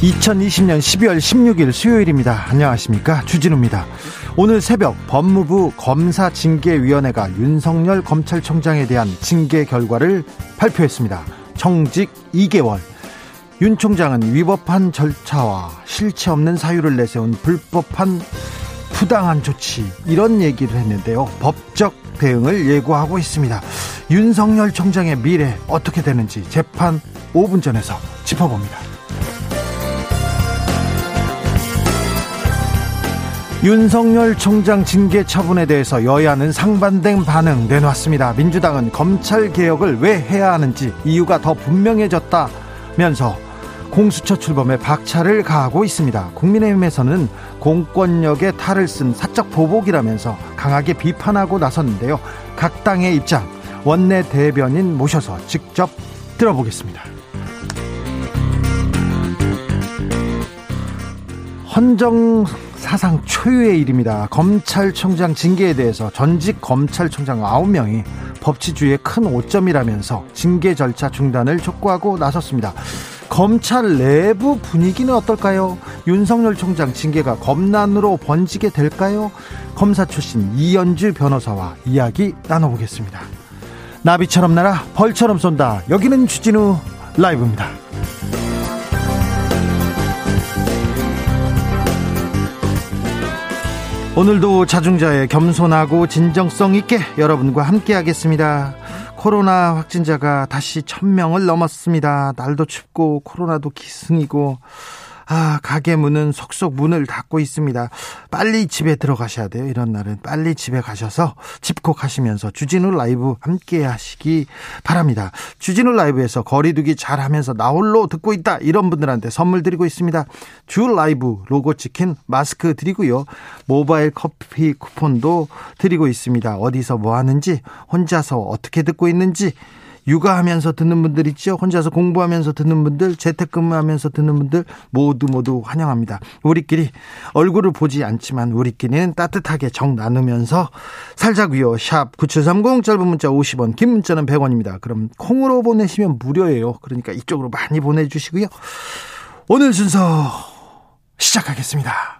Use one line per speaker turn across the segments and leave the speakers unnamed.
2020년 12월 16일 수요일입니다. 안녕하십니까. 주진우입니다. 오늘 새벽 법무부 검사징계위원회가 윤석열 검찰총장에 대한 징계 결과를 발표했습니다. 정직 2개월. 윤 총장은 위법한 절차와 실체 없는 사유를 내세운 불법한 부당한 조치 이런 얘기를 했는데요. 법적 대응을 예고하고 있습니다. 윤석열 총장의 미래 어떻게 되는지 재판 5분 전에서 짚어봅니다. 윤석열 총장 징계 처분에 대해서 여야는 상반된 반응 내놓았습니다. 민주당은 검찰 개혁을 왜 해야 하는지 이유가 더 분명해졌다면서 공수처 출범에 박차를 가하고 있습니다. 국민의힘에서는 공권력의 탈을 쓴 사적 보복이라면서 강하게 비판하고 나섰는데요. 각 당의 입장 원내 대변인 모셔서 직접 들어보겠습니다. 헌정 사상 초유의 일입니다. 검찰총장 징계에 대해서 전직 검찰총장 9명이 법치주의의 큰 오점이라면서 징계 절차 중단을 촉구하고 나섰습니다. 검찰 내부 분위기는 어떨까요? 윤석열 총장 징계가 검난으로 번지게 될까요? 검사 출신 이연주 변호사와 이야기 나눠보겠습니다. 나비처럼 날아 벌처럼 쏜다. 여기는 주진우 라이브입니다. 오늘도 자중자의 겸손하고 진정성 있게 여러분과 함께 하겠습니다. 코로나 확진자가 다시 천명을 넘었습니다. 날도 춥고 코로나도 기승이고 아, 가게 문은 속속 문을 닫고 있습니다. 빨리 집에 들어가셔야 돼요. 이런 날은 빨리 집에 가셔서 집콕하시면서 주진우 라이브 함께 하시기 바랍니다. 주진우 라이브에서 거리두기 잘 하면서 나홀로 듣고 있다. 이런 분들한테 선물 드리고 있습니다. 주 라이브 로고 찍힌 마스크 드리고요. 모바일 커피 쿠폰도 드리고 있습니다. 어디서 뭐 하는지, 혼자서 어떻게 듣고 있는지, 육아하면서 듣는 분들 있죠. 혼자서 공부하면서 듣는 분들, 재택근무하면서 듣는 분들 모두 모두 환영합니다. 우리끼리 얼굴을 보지 않지만 우리끼리는 따뜻하게 정 나누면서 살자고요. 샵 9730 짧은 문자 50원, 긴 문자는 100원입니다. 그럼 콩으로 보내시면 무료예요. 그러니까 이쪽으로 많이 보내 주시고요. 오늘 순서 시작하겠습니다.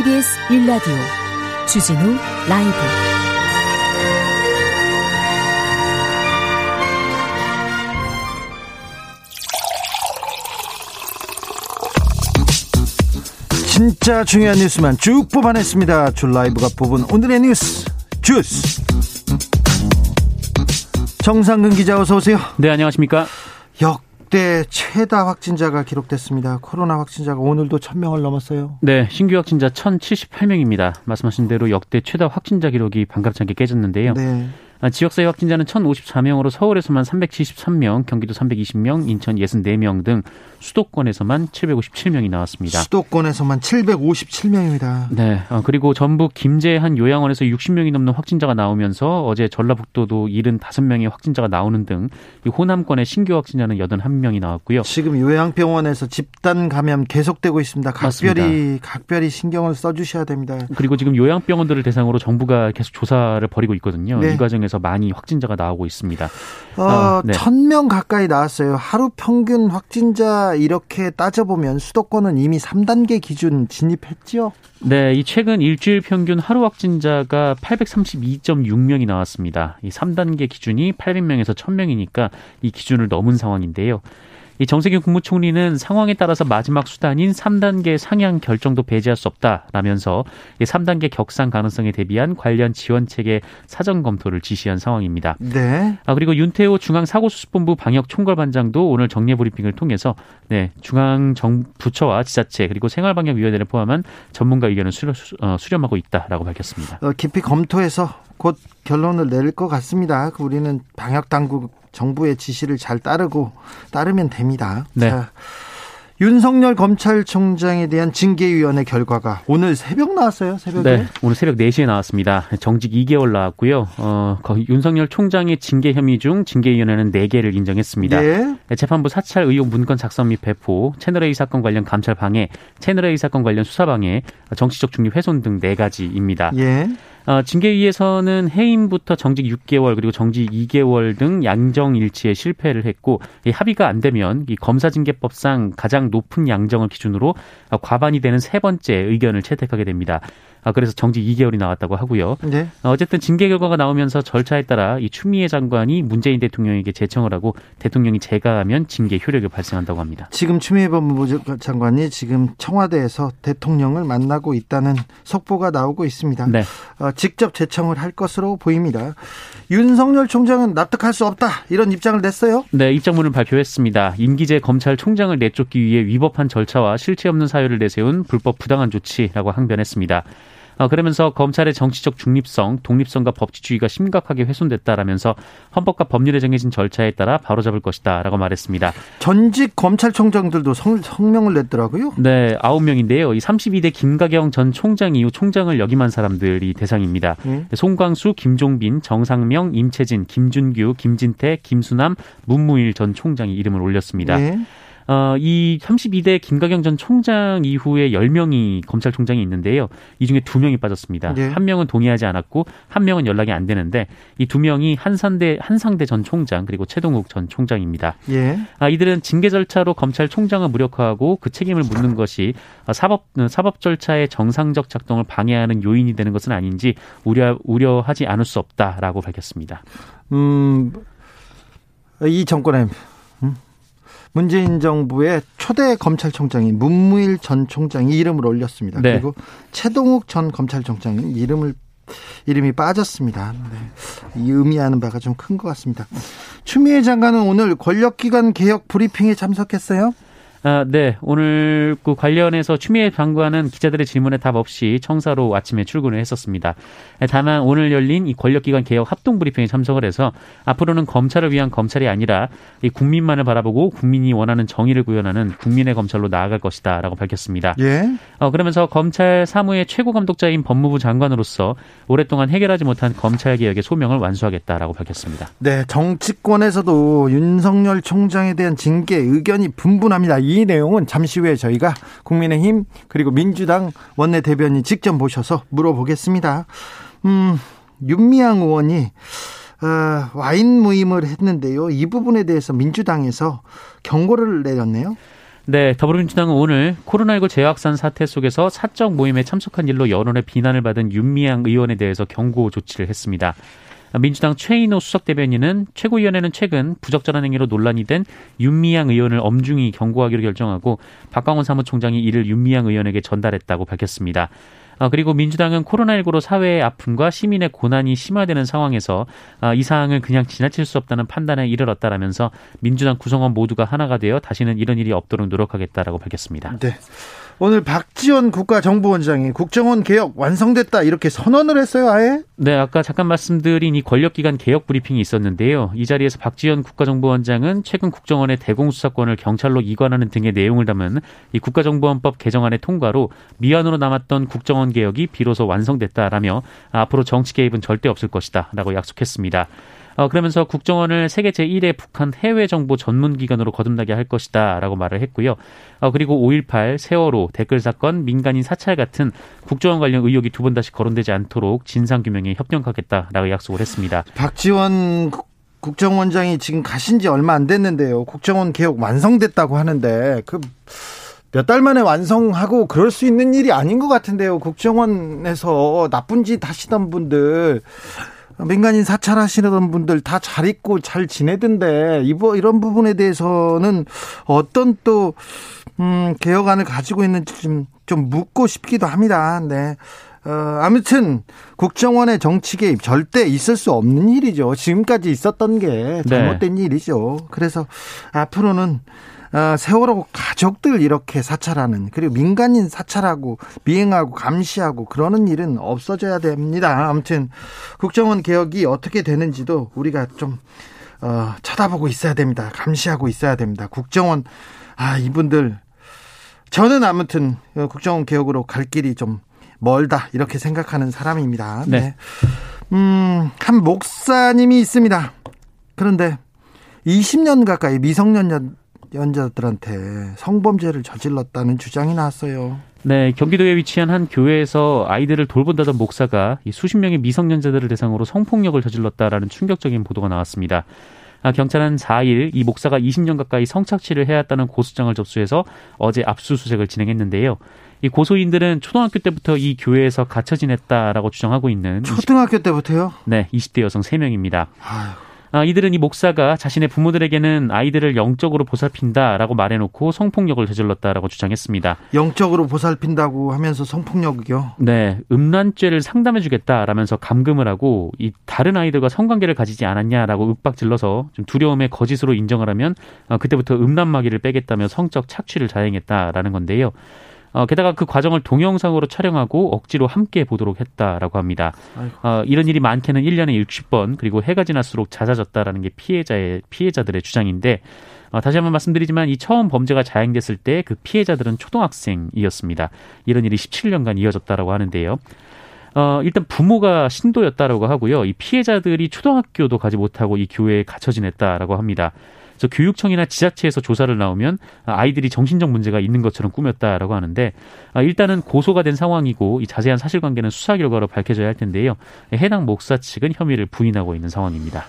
KBS 1라디오 주진우 라이브
진짜 중요한 뉴스만 쭉 뽑아냈습니다. 줄 라이브가 뽑은 오늘의 뉴스 주스 정상근 기자 어서 오세요.
네 안녕하십니까.
역 역대 최다 확진자가 기록됐습니다. 코로나 확진자가 오늘도 1000명을 넘었어요.
네, 신규 확진자 1078명입니다. 말씀하신 대로 역대 최다 확진자 기록이 반갑지 않게 깨졌는데요. 네. 아, 지역사회 확진자는 1,054명으로 서울에서만 373명, 경기도 320명, 인천 64명 등 수도권에서만 757명이 나왔습니다.
수도권에서만 757명입니다.
네. 어, 그리고 전북 김제한 요양원에서 60명이 넘는 확진자가 나오면서 어제 전라북도도 75명의 확진자가 나오는 등 호남권의 신규 확진자는 81명이 나왔고요.
지금 요양병원에서 집단 감염 계속되고 있습니다. 각별히 맞습니다. 각별히 신경을 써 주셔야 됩니다.
그리고 지금 요양병원들을 대상으로 정부가 계속 조사를 벌이고 있거든요. 네. 이 과정에서 중에서 많이 확진자가 나오고 있습니다.
어, 어 네. 1000명 가까이 나왔어요. 하루 평균 확진자 이렇게 따져보면 수도권은 이미 3단계 기준 진입했죠?
네, 이 최근 일주일 평균 하루 확진자가 832.6명이 나왔습니다. 이 3단계 기준이 800명에서 1000명이니까 이 기준을 넘은 상황인데요. 이 정세균 국무총리는 상황에 따라서 마지막 수단인 3단계 상향 결정도 배제할 수 없다라면서 이 3단계 격상 가능성에 대비한 관련 지원 체계 사전 검토를 지시한 상황입니다.
네.
아 그리고 윤태호 중앙사고수습본부 방역총괄반장도 오늘 정례 브리핑을 통해서 네 중앙 정 부처와 지자체 그리고 생활방역위원회를 포함한 전문가 의견을 수렴, 어, 수렴하고 있다라고 밝혔습니다.
어, 깊이 검토해서 곧 결론을 내릴 것 같습니다. 우리는 방역 당국 정부의 지시를 잘 따르고 따르면 됩니다.
네. 자,
윤석열 검찰총장에 대한 징계위원회 결과가 오늘 새벽 나왔어요. 새벽에.
네, 오늘 새벽 4시에 나왔습니다. 정직 2개월 나왔고요. 어, 윤석열 총장의 징계 혐의 중 징계위원회는 4개를 인정했습니다. 예. 재판부 사찰 의혹 문건 작성 및 배포, 채널A 사건 관련 감찰 방해, 채널A 사건 관련 수사 방해, 정치적 중립 훼손 등 4가지입니다.
예.
어, 징계위에서는 해임부터 정직 6개월 그리고 정직 2개월 등 양정 일치에 실패를 했고 이 합의가 안 되면 이 검사징계법상 가장 높은 양정을 기준으로 과반이 되는 세 번째 의견을 채택하게 됩니다. 아, 그래서 정직 2개월이 나왔다고 하고요.
네.
어쨌든 징계 결과가 나오면서 절차에 따라 이 추미애 장관이 문재인 대통령에게 제청을 하고 대통령이 재가하면 징계 효력이 발생한다고 합니다.
지금 추미애 법무부 장관이 지금 청와대에서 대통령을 만나고 있다는 속보가 나오고 있습니다.
네.
어, 직접 제청을 할 것으로 보입니다. 윤석열 총장은 납득할 수 없다 이런 입장을 냈어요.
네, 입장문을 발표했습니다. 임기제 검찰총장을 내쫓기 위해 위법한 절차와 실체 없는 사유를 내세운 불법 부당한 조치라고 항변했습니다. 어, 그러면서 검찰의 정치적 중립성, 독립성과 법치주의가 심각하게 훼손됐다라면서 헌법과 법률에 정해진 절차에 따라 바로잡을 것이다라고 말했습니다.
전직 검찰총장들도 성, 성명을 냈더라고요.
네, 아홉 명인데요. 이 32대 김가경 전 총장 이후 총장을 역임한 사람들이 대상입니다. 네. 송광수, 김종빈, 정상명, 임채진, 김준규, 김진태, 김수남, 문무일 전 총장이 이름을 올렸습니다. 네. 어, 이 32대 김가경 전 총장 이후에 10명이 검찰총장이 있는데요. 이 중에 2명이 빠졌습니다. 예. 한 명은 동의하지 않았고 한 명은 연락이 안 되는데 이 두 명이 한산대 한상대 전 총장 그리고 최동욱 전 총장입니다.
예.
아, 이들은 징계 절차로 검찰총장을 무력화하고 그 책임을 묻는 것이 사법 사법 절차의 정상적 작동을 방해하는 요인이 되는 것은 아닌지 우려 우려하지 않을 수 없다라고 밝혔습니다.
음. 이 정권의 문재인 정부의 초대 검찰총장인 문무일 전 총장이 이름을 올렸습니다. 네. 그리고 최동욱 전 검찰총장은 이름을 이름이 빠졌습니다. 네. 이 의미하는 바가 좀 큰 것 같습니다. 추미애 장관은 오늘 권력기관 개혁 브리핑에 참석했어요.
아, 네. 오늘 그 관련해서 추미애 장관은 기자들의 질문에 답 없이 청사로 아침에 출근을 했었습니다. 다만 오늘 열린 이 권력기관 개혁 합동 브리핑에 참석을 해서 앞으로는 검찰을 위한 검찰이 아니라 이 국민만을 바라보고 국민이 원하는 정의를 구현하는 국민의 검찰로 나아갈 것이다라고 밝혔습니다.
예.
어, 그러면서 검찰 사무의 최고 감독자인 법무부 장관으로서 오랫동안 해결하지 못한 검찰 개혁의 소명을 완수하겠다라고 밝혔습니다.
네, 정치권에서도 윤석열 총장에 대한 징계 의견이 분분합니다. 이 내용은 잠시 후에 저희가 국민의힘 그리고 민주당 원내 대변인 직접 모셔서 물어보겠습니다. 음, 윤미향 의원이 어, 와인 모임을 했는데요. 이 부분에 대해서 민주당에서 경고를 내렸네요.
네, 더불어민주당은 오늘 코로나19 재확산 사태 속에서 사적 모임에 참석한 일로 여론의 비난을 받은 윤미향 의원에 대해서 경고 조치를 했습니다. 민주당 최인호 수석 대변인은 최고위원회는 최근 부적절한 행위로 논란이 된 윤미향 의원을 엄중히 경고하기로 결정하고 박광원 사무총장이 이를 윤미향 의원에게 전달했다고 밝혔습니다. 아, 그리고 민주당은 코로나19로 사회의 아픔과 시민의 고난이 심화되는 상황에서 아, 이 사항을 그냥 지나칠 수 없다는 판단에 이르렀다라면서 민주당 구성원 모두가 하나가 되어 다시는 이런 일이 없도록 노력하겠다라고 밝혔습니다.
네. 오늘 박지원 국가정보원장이 국정원 개혁 완성됐다 이렇게 선언을 했어요, 아예?
네, 아까 잠깐 말씀드린 이 권력기관 개혁 브리핑이 있었는데요. 이 자리에서 박지원 국가정보원장은 최근 국정원의 대공수사권을 경찰로 이관하는 등의 내용을 담은 이 국가정보원법 개정안의 통과로 미완으로 남았던 국정원 개혁이 비로소 완성됐다라며 앞으로 정치 개입은 절대 없을 것이다라고 약속했습니다. 어, 그러면서 국정원을 세계 제1의 북한 해외 정보 전문 기관으로 거듭나게 할 것이다라고 말을 했고요. 어, 그리고 5.18 세월호 댓글 사건 민간인 사찰 같은 국정원 관련 의혹이 두 번 다시 거론되지 않도록 진상 규명에 협력하겠다라고 약속을 했습니다.
박지원 국정원장이 지금 가신 지 얼마 안 됐는데요. 국정원 개혁 완성됐다고 하는데 그 몇 달 만에 완성하고 그럴 수 있는 일이 아닌 것 같은데요. 국정원에서 나쁜 짓 하시던 분들 민간인 사찰하시는 분들 다 잘 있고 잘 지내던데 이거 이런 부분에 대해서는 어떤 또 음, 개혁안을 가지고 있는지 좀, 좀 묻고 싶기도 합니다. 네. 어, 아무튼 국정원의 정치 개입 절대 있을 수 없는 일이죠. 지금까지 있었던 게 잘못된 네. 일이죠. 그래서 앞으로는 어, 세월호 가족들 이렇게 사찰하는 그리고 민간인 사찰하고 미행하고 감시하고 그러는 일은 없어져야 됩니다. 아무튼 국정원 개혁이 어떻게 되는지도 우리가 좀 어, 쳐다보고 있어야 됩니다. 감시하고 있어야 됩니다. 국정원 아 이분들 저는 아무튼 국정원 개혁으로 갈 길이 좀 멀다 이렇게 생각하는 사람입니다. 네. 네. 음, 한 목사님이 있습니다. 그런데 20년 가까이 미성년자 들한테 성범죄를 저질렀다는 주장이 나왔어요.
네, 경기도에 위치한 한 교회에서 아이들을 돌본다던 목사가 수십 명의 미성년자들을 대상으로 성폭력을 저질렀다라는 충격적인 보도가 나왔습니다. 아, 경찰은 4일 이 목사가 20년 가까이 성착취를 해왔다는 고소장을 접수해서 어제 압수수색을 진행했는데요. 이 고소인들은 초등학교 때부터 이 교회에서 갇혀 지냈다라고 주장하고 있는
초등학교 20, 때부터요?
네, 20대 여성 3명입니다. 아, 이들은 이 목사가 자신의 부모들에게는 아이들을 영적으로 보살핀다라고 말해놓고 성폭력을 저질렀다라고 주장했습니다.
영적으로 보살핀다고 하면서 성폭력이요?
네, 음란죄를 상담해주겠다라면서 감금을 하고 이 다른 아이들과 성관계를 가지지 않았냐라고 윽박질러서 좀 두려움에 거짓으로 인정을 하면 어, 그때부터 음란마귀를 빼겠다며 성적 착취를 자행했다라는 건데요. 어, 게다가 그 과정을 동영상으로 촬영하고 억지로 함께 보도록 했다라고 합니다. 어, 이런 일이 많게는 1년에 60번 그리고 해가 지날수록 잦아졌다라는 게 피해자의 피해자들의 주장인데 어, 다시 한번 말씀드리지만 이 처음 범죄가 자행됐을 때 그 피해자들은 초등학생이었습니다. 이런 일이 17년간 이어졌다라고 하는데요. 어, 일단 부모가 신도였다라고 하고요. 이 피해자들이 초등학교도 가지 못하고 이 교회에 갇혀 지냈다라고 합니다. 그래서 교육청이나 지자체에서 조사를 나오면 아이들이 정신적 문제가 있는 것처럼 꾸몄다라고 하는데 아, 일단은 고소가 된 상황이고 이 자세한 사실관계는 수사 결과로 밝혀져야 할 텐데요. 해당 목사 측은 혐의를 부인하고 있는 상황입니다.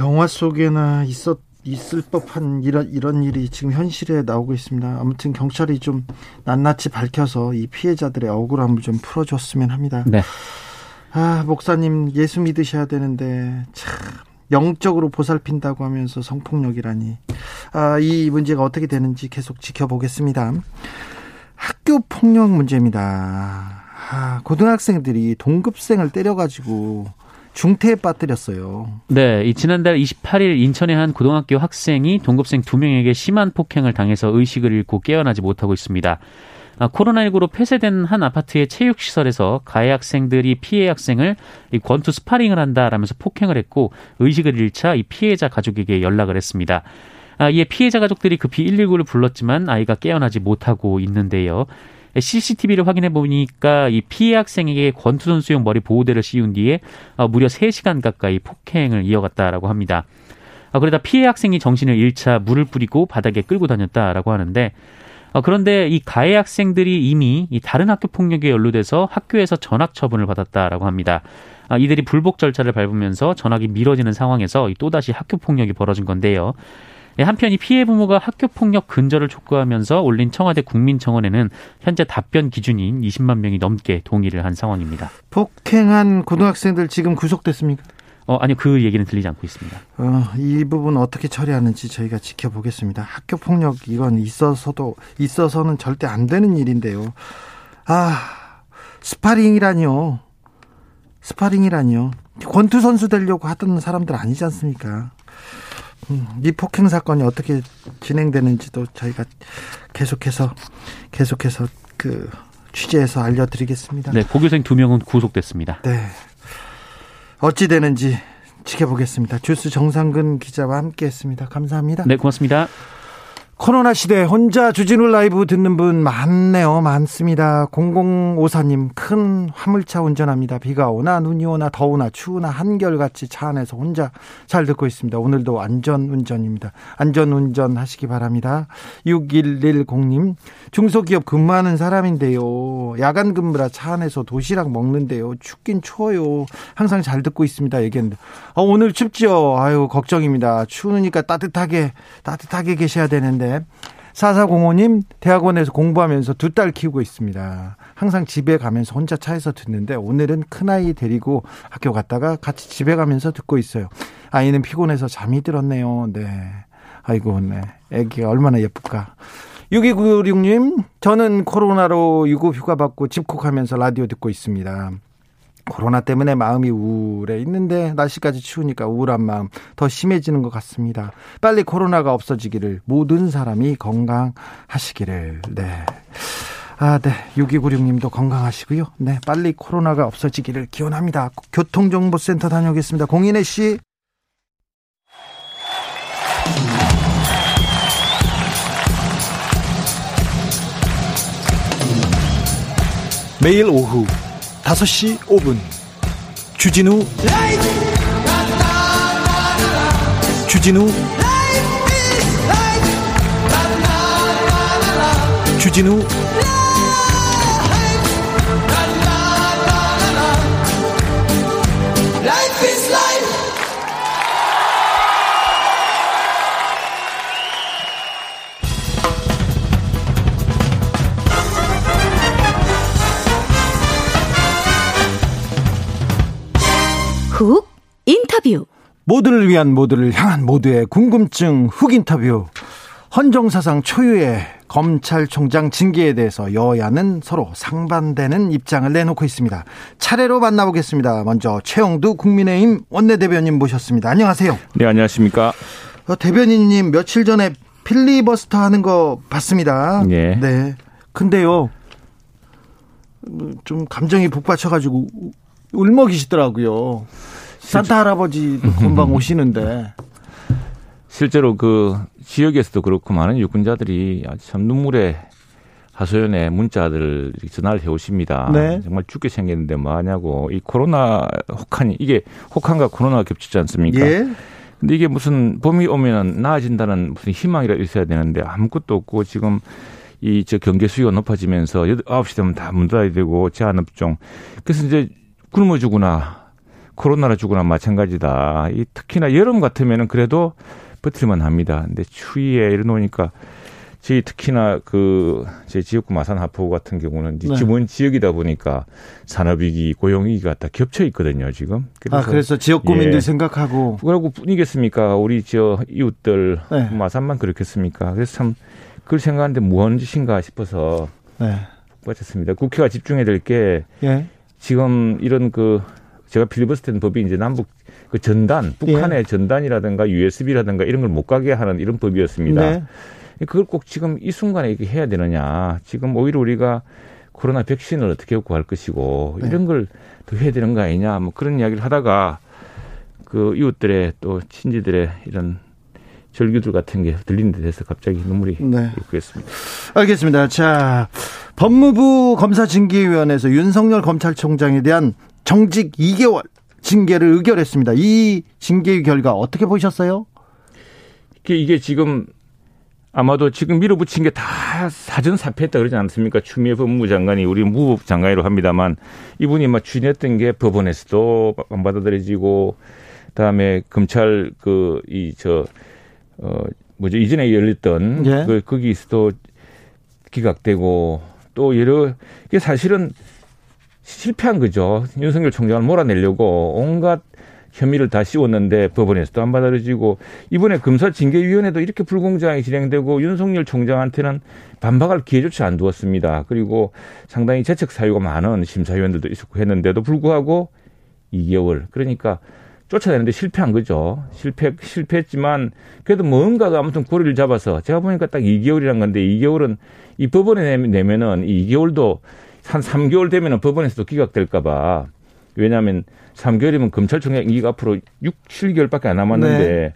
영화 속에나 있었 있을 법한 이런 이런 일이 지금 현실에 나오고 있습니다. 아무튼 경찰이 좀 낱낱이 밝혀서 이 피해자들의 억울함을 좀 풀어줬으면 합니다. 네. 아 목사님 예수 믿으셔야 되는데 참 영적으로 보살핀다고 하면서 성폭력이라니. 아, 이 문제가 어떻게 되는지 계속 지켜보겠습니다. 학교 폭력 문제입니다. 아, 고등학생들이 동급생을 때려가지고 중태에 빠뜨렸어요.
네, 이 지난달 28일 인천의 한 고등학교 학생이 동급생 두 명에게 심한 폭행을 당해서 의식을 잃고 깨어나지 못하고 있습니다. 아, 코로나19로 폐쇄된 한 아파트의 체육시설에서 가해 학생들이 피해 학생을 권투 스파링을 한다라면서 폭행을 했고 의식을 잃자 이 피해자 가족에게 연락을 했습니다. 아, 이에 피해자 가족들이 급히 119를 불렀지만 아이가 깨어나지 못하고 있는데요. CCTV를 확인해 보니까 이 피해 학생에게 권투 선수용 머리 보호대를 씌운 뒤에 어, 무려 3시간 가까이 폭행을 이어갔다라고 합니다. 아, 그러다 피해 학생이 정신을 잃자 물을 뿌리고 바닥에 끌고 다녔다라고 하는데 어, 그런데 이 가해 학생들이 이미 이 다른 학교 폭력에 연루돼서 학교에서 전학 처분을 받았다라고 합니다. 아, 이들이 불복 절차를 밟으면서 전학이 미뤄지는 상황에서 또다시 학교 폭력이 벌어진 건데요. 예, 한편 이 피해 부모가 학교 폭력 근절을 촉구하면서 올린 청와대 국민청원에는 현재 답변 기준인 20만 명이 넘게 동의를 한 상황입니다.
폭행한 고등학생들 지금 구속됐습니까?
어, 아니요, 그 얘기는 들리지 않고 있습니다.
어, 이 부분 어떻게 처리하는지 저희가 지켜보겠습니다. 학교 폭력 이건 있어서도 있어서는 절대 안 되는 일인데요. 아, 스파링이라니요. 스파링이라니요. 권투 선수 되려고 하던 사람들 아니지 않습니까? 음, 이 폭행 사건이 어떻게 진행되는지도 저희가 계속해서 계속해서 그 취재해서 알려드리겠습니다.
네, 고교생 두 명은 구속됐습니다.
네. 어찌 되는지 지켜보겠습니다. 주스 정상근 기자와 함께했습니다. 감사합니다.
네, 고맙습니다.
코로나 시대 혼자 주진우 라이브 듣는 분 많네요. 많습니다. 0054님, 큰 화물차 운전합니다. 비가 오나, 눈이 오나, 더우나, 추우나, 한결같이 차 안에서 혼자 잘 듣고 있습니다. 오늘도 안전 운전입니다. 안전 운전 하시기 바랍니다. 6110님, 중소기업 근무하는 사람인데요. 야간 근무라 차 안에서 도시락 먹는데요. 춥긴 추워요. 항상 잘 듣고 있습니다. 얘기했는데. 어, 오늘 춥죠? 아유, 걱정입니다. 추우니까 따뜻하게, 따뜻하게 계셔야 되는데. 네. 4405님, 대학원에서 공부하면서 두 딸 키우고 있습니다. 항상 집에 가면서 혼자 차에서 듣는데 오늘은 큰아이 데리고 학교 갔다가 같이 집에 가면서 듣고 있어요. 아이는 피곤해서 잠이 들었네요. 네. 아이고, 네. 애기가 얼마나 예쁠까. 6296님, 저는 코로나로 유급 휴가 받고 집콕하면서 라디오 듣고 있습니다. 코로나 때문에 마음이 우울해 있는데 날씨까지 추우니까 우울한 마음 더 심해지는 것 같습니다. 빨리 코로나가 없어지기를 모든 사람이 건강하시기를. 네. 아, 네. 6296님도 건강하시고요. 네. 빨리 코로나가 없어지기를 기원합니다. 교통정보센터 다녀오겠습니다. 공인혜 씨. 매일 오후 5시 5분. 주진우. 주진우. 주진우
훅 인터뷰
모두를 위한 모두를 향한 모두의 궁금증 훅 인터뷰 헌정사상 초유의 검찰총장 징계에 대해서 여야는 서로 상반되는 입장을 내놓고 있습니다. 차례로 만나보겠습니다. 먼저 최영두 국민의힘 원내대변인 모셨습니다. 안녕하세요.
네, 안녕하십니까.
어, 대변인님 며칠 전에 필리버스터 하는 거 봤습니다.
네.
네. 근데요, 좀 감정이 북받쳐가지고 울먹이시더라고요. 산타 할아버지 금방 오시는데.
실제로 그 지역에서도 그렇고 많은 유권자들이 참 눈물의 하소연에 문자들 전화를 해오십니다. 네. 정말 죽게 생겼는데 뭐 하냐고. 이 코로나 혹한이, 이게 혹한과 코로나가 겹치지 않습니까? 예. 근데 이게 무슨 봄이 오면은 나아진다는 무슨 희망이라 있어야 되는데 아무것도 없고 지금 이 저 경계 수요가 높아지면서 9시 되면 다 문 닫아야 되고 제한업종. 그래서 이제 굶어 죽거나 코로나로 죽거나 마찬가지다. 이 특히나 여름 같으면은 그래도 버틸만 합니다. 근데 추위에 이러놓으니까 저희 특히나 그 제 지역구 마산 하포 같은 경우는 네. 주변 지역이다 보니까 산업위기, 고용위기가 다 겹쳐 있거든요 지금.
그래서 아 그래서 지역 구민들 예. 생각하고
그러고 뿐이겠습니까? 우리 저 이웃들 네. 마산만 그렇겠습니까? 그래서 참 그걸 생각하는데 무언 짓인가 싶어서 네. 빠졌습니다. 국회가 집중해야 될게 예. 지금 이런 그 제가 필리버스터는 법이 이제 남북 그 전단 북한의 예. 전단이라든가 USB라든가 이런 걸 못 가게 하는 이런 법이었습니다. 네. 그걸 꼭 지금 이 순간에 이렇게 해야 되느냐. 지금 오히려 우리가 코로나 백신을 어떻게 구할 것이고 네. 이런 걸 더 해야 되는 거 아니냐. 뭐 그런 이야기를 하다가 그 이웃들의 또 친지들의 이런 절규들 같은 게 들리는 데 대해서 갑자기 눈물이 네. 있겠습니다.
알겠습니다. 자, 법무부 검사징계위원회에서 윤석열 검찰총장에 대한 정직 2개월 징계를 의결했습니다. 이 징계 결과 어떻게 보셨어요?
이게, 이게 지금 아마도 지금 밀어붙인 게 다 사전 사퇴했다 그러지 않습니까? 추미애 법무부 장관이 우리 무법 장관이라고 합니다만 이분이 막 추진했던 게 법원에서도 안 받아들여지고 그다음에 검찰 그 이 저 어 뭐죠 이전에 열렸던 예. 그 거기서도 기각되고 또 여러 이게 사실은 실패한 거죠. 윤석열 총장을 몰아내려고 온갖 혐의를 다 씌웠는데 법원에서도 안 받아들여지고 이번에 검사징계위원회도 이렇게 불공정하게 진행되고 윤석열 총장한테는 반박할 기회조차 안 두었습니다. 그리고 상당히 재책 사유가 많은 심사위원들도 있었고 했는데도 불구하고 2개월 그러니까 쫓아내는데 실패한 거죠. 실패 실패했지만 그래도 뭔가가 아무튼 고리를 잡아서 제가 보니까 딱 2개월이란 건데 2개월은 이 법원에 내면은 2개월도 한 3개월 되면은 법원에서도 기각될까봐 왜냐하면 3개월이면 검찰총장 임기가 앞으로 6, 7개월밖에 안 남았는데 네.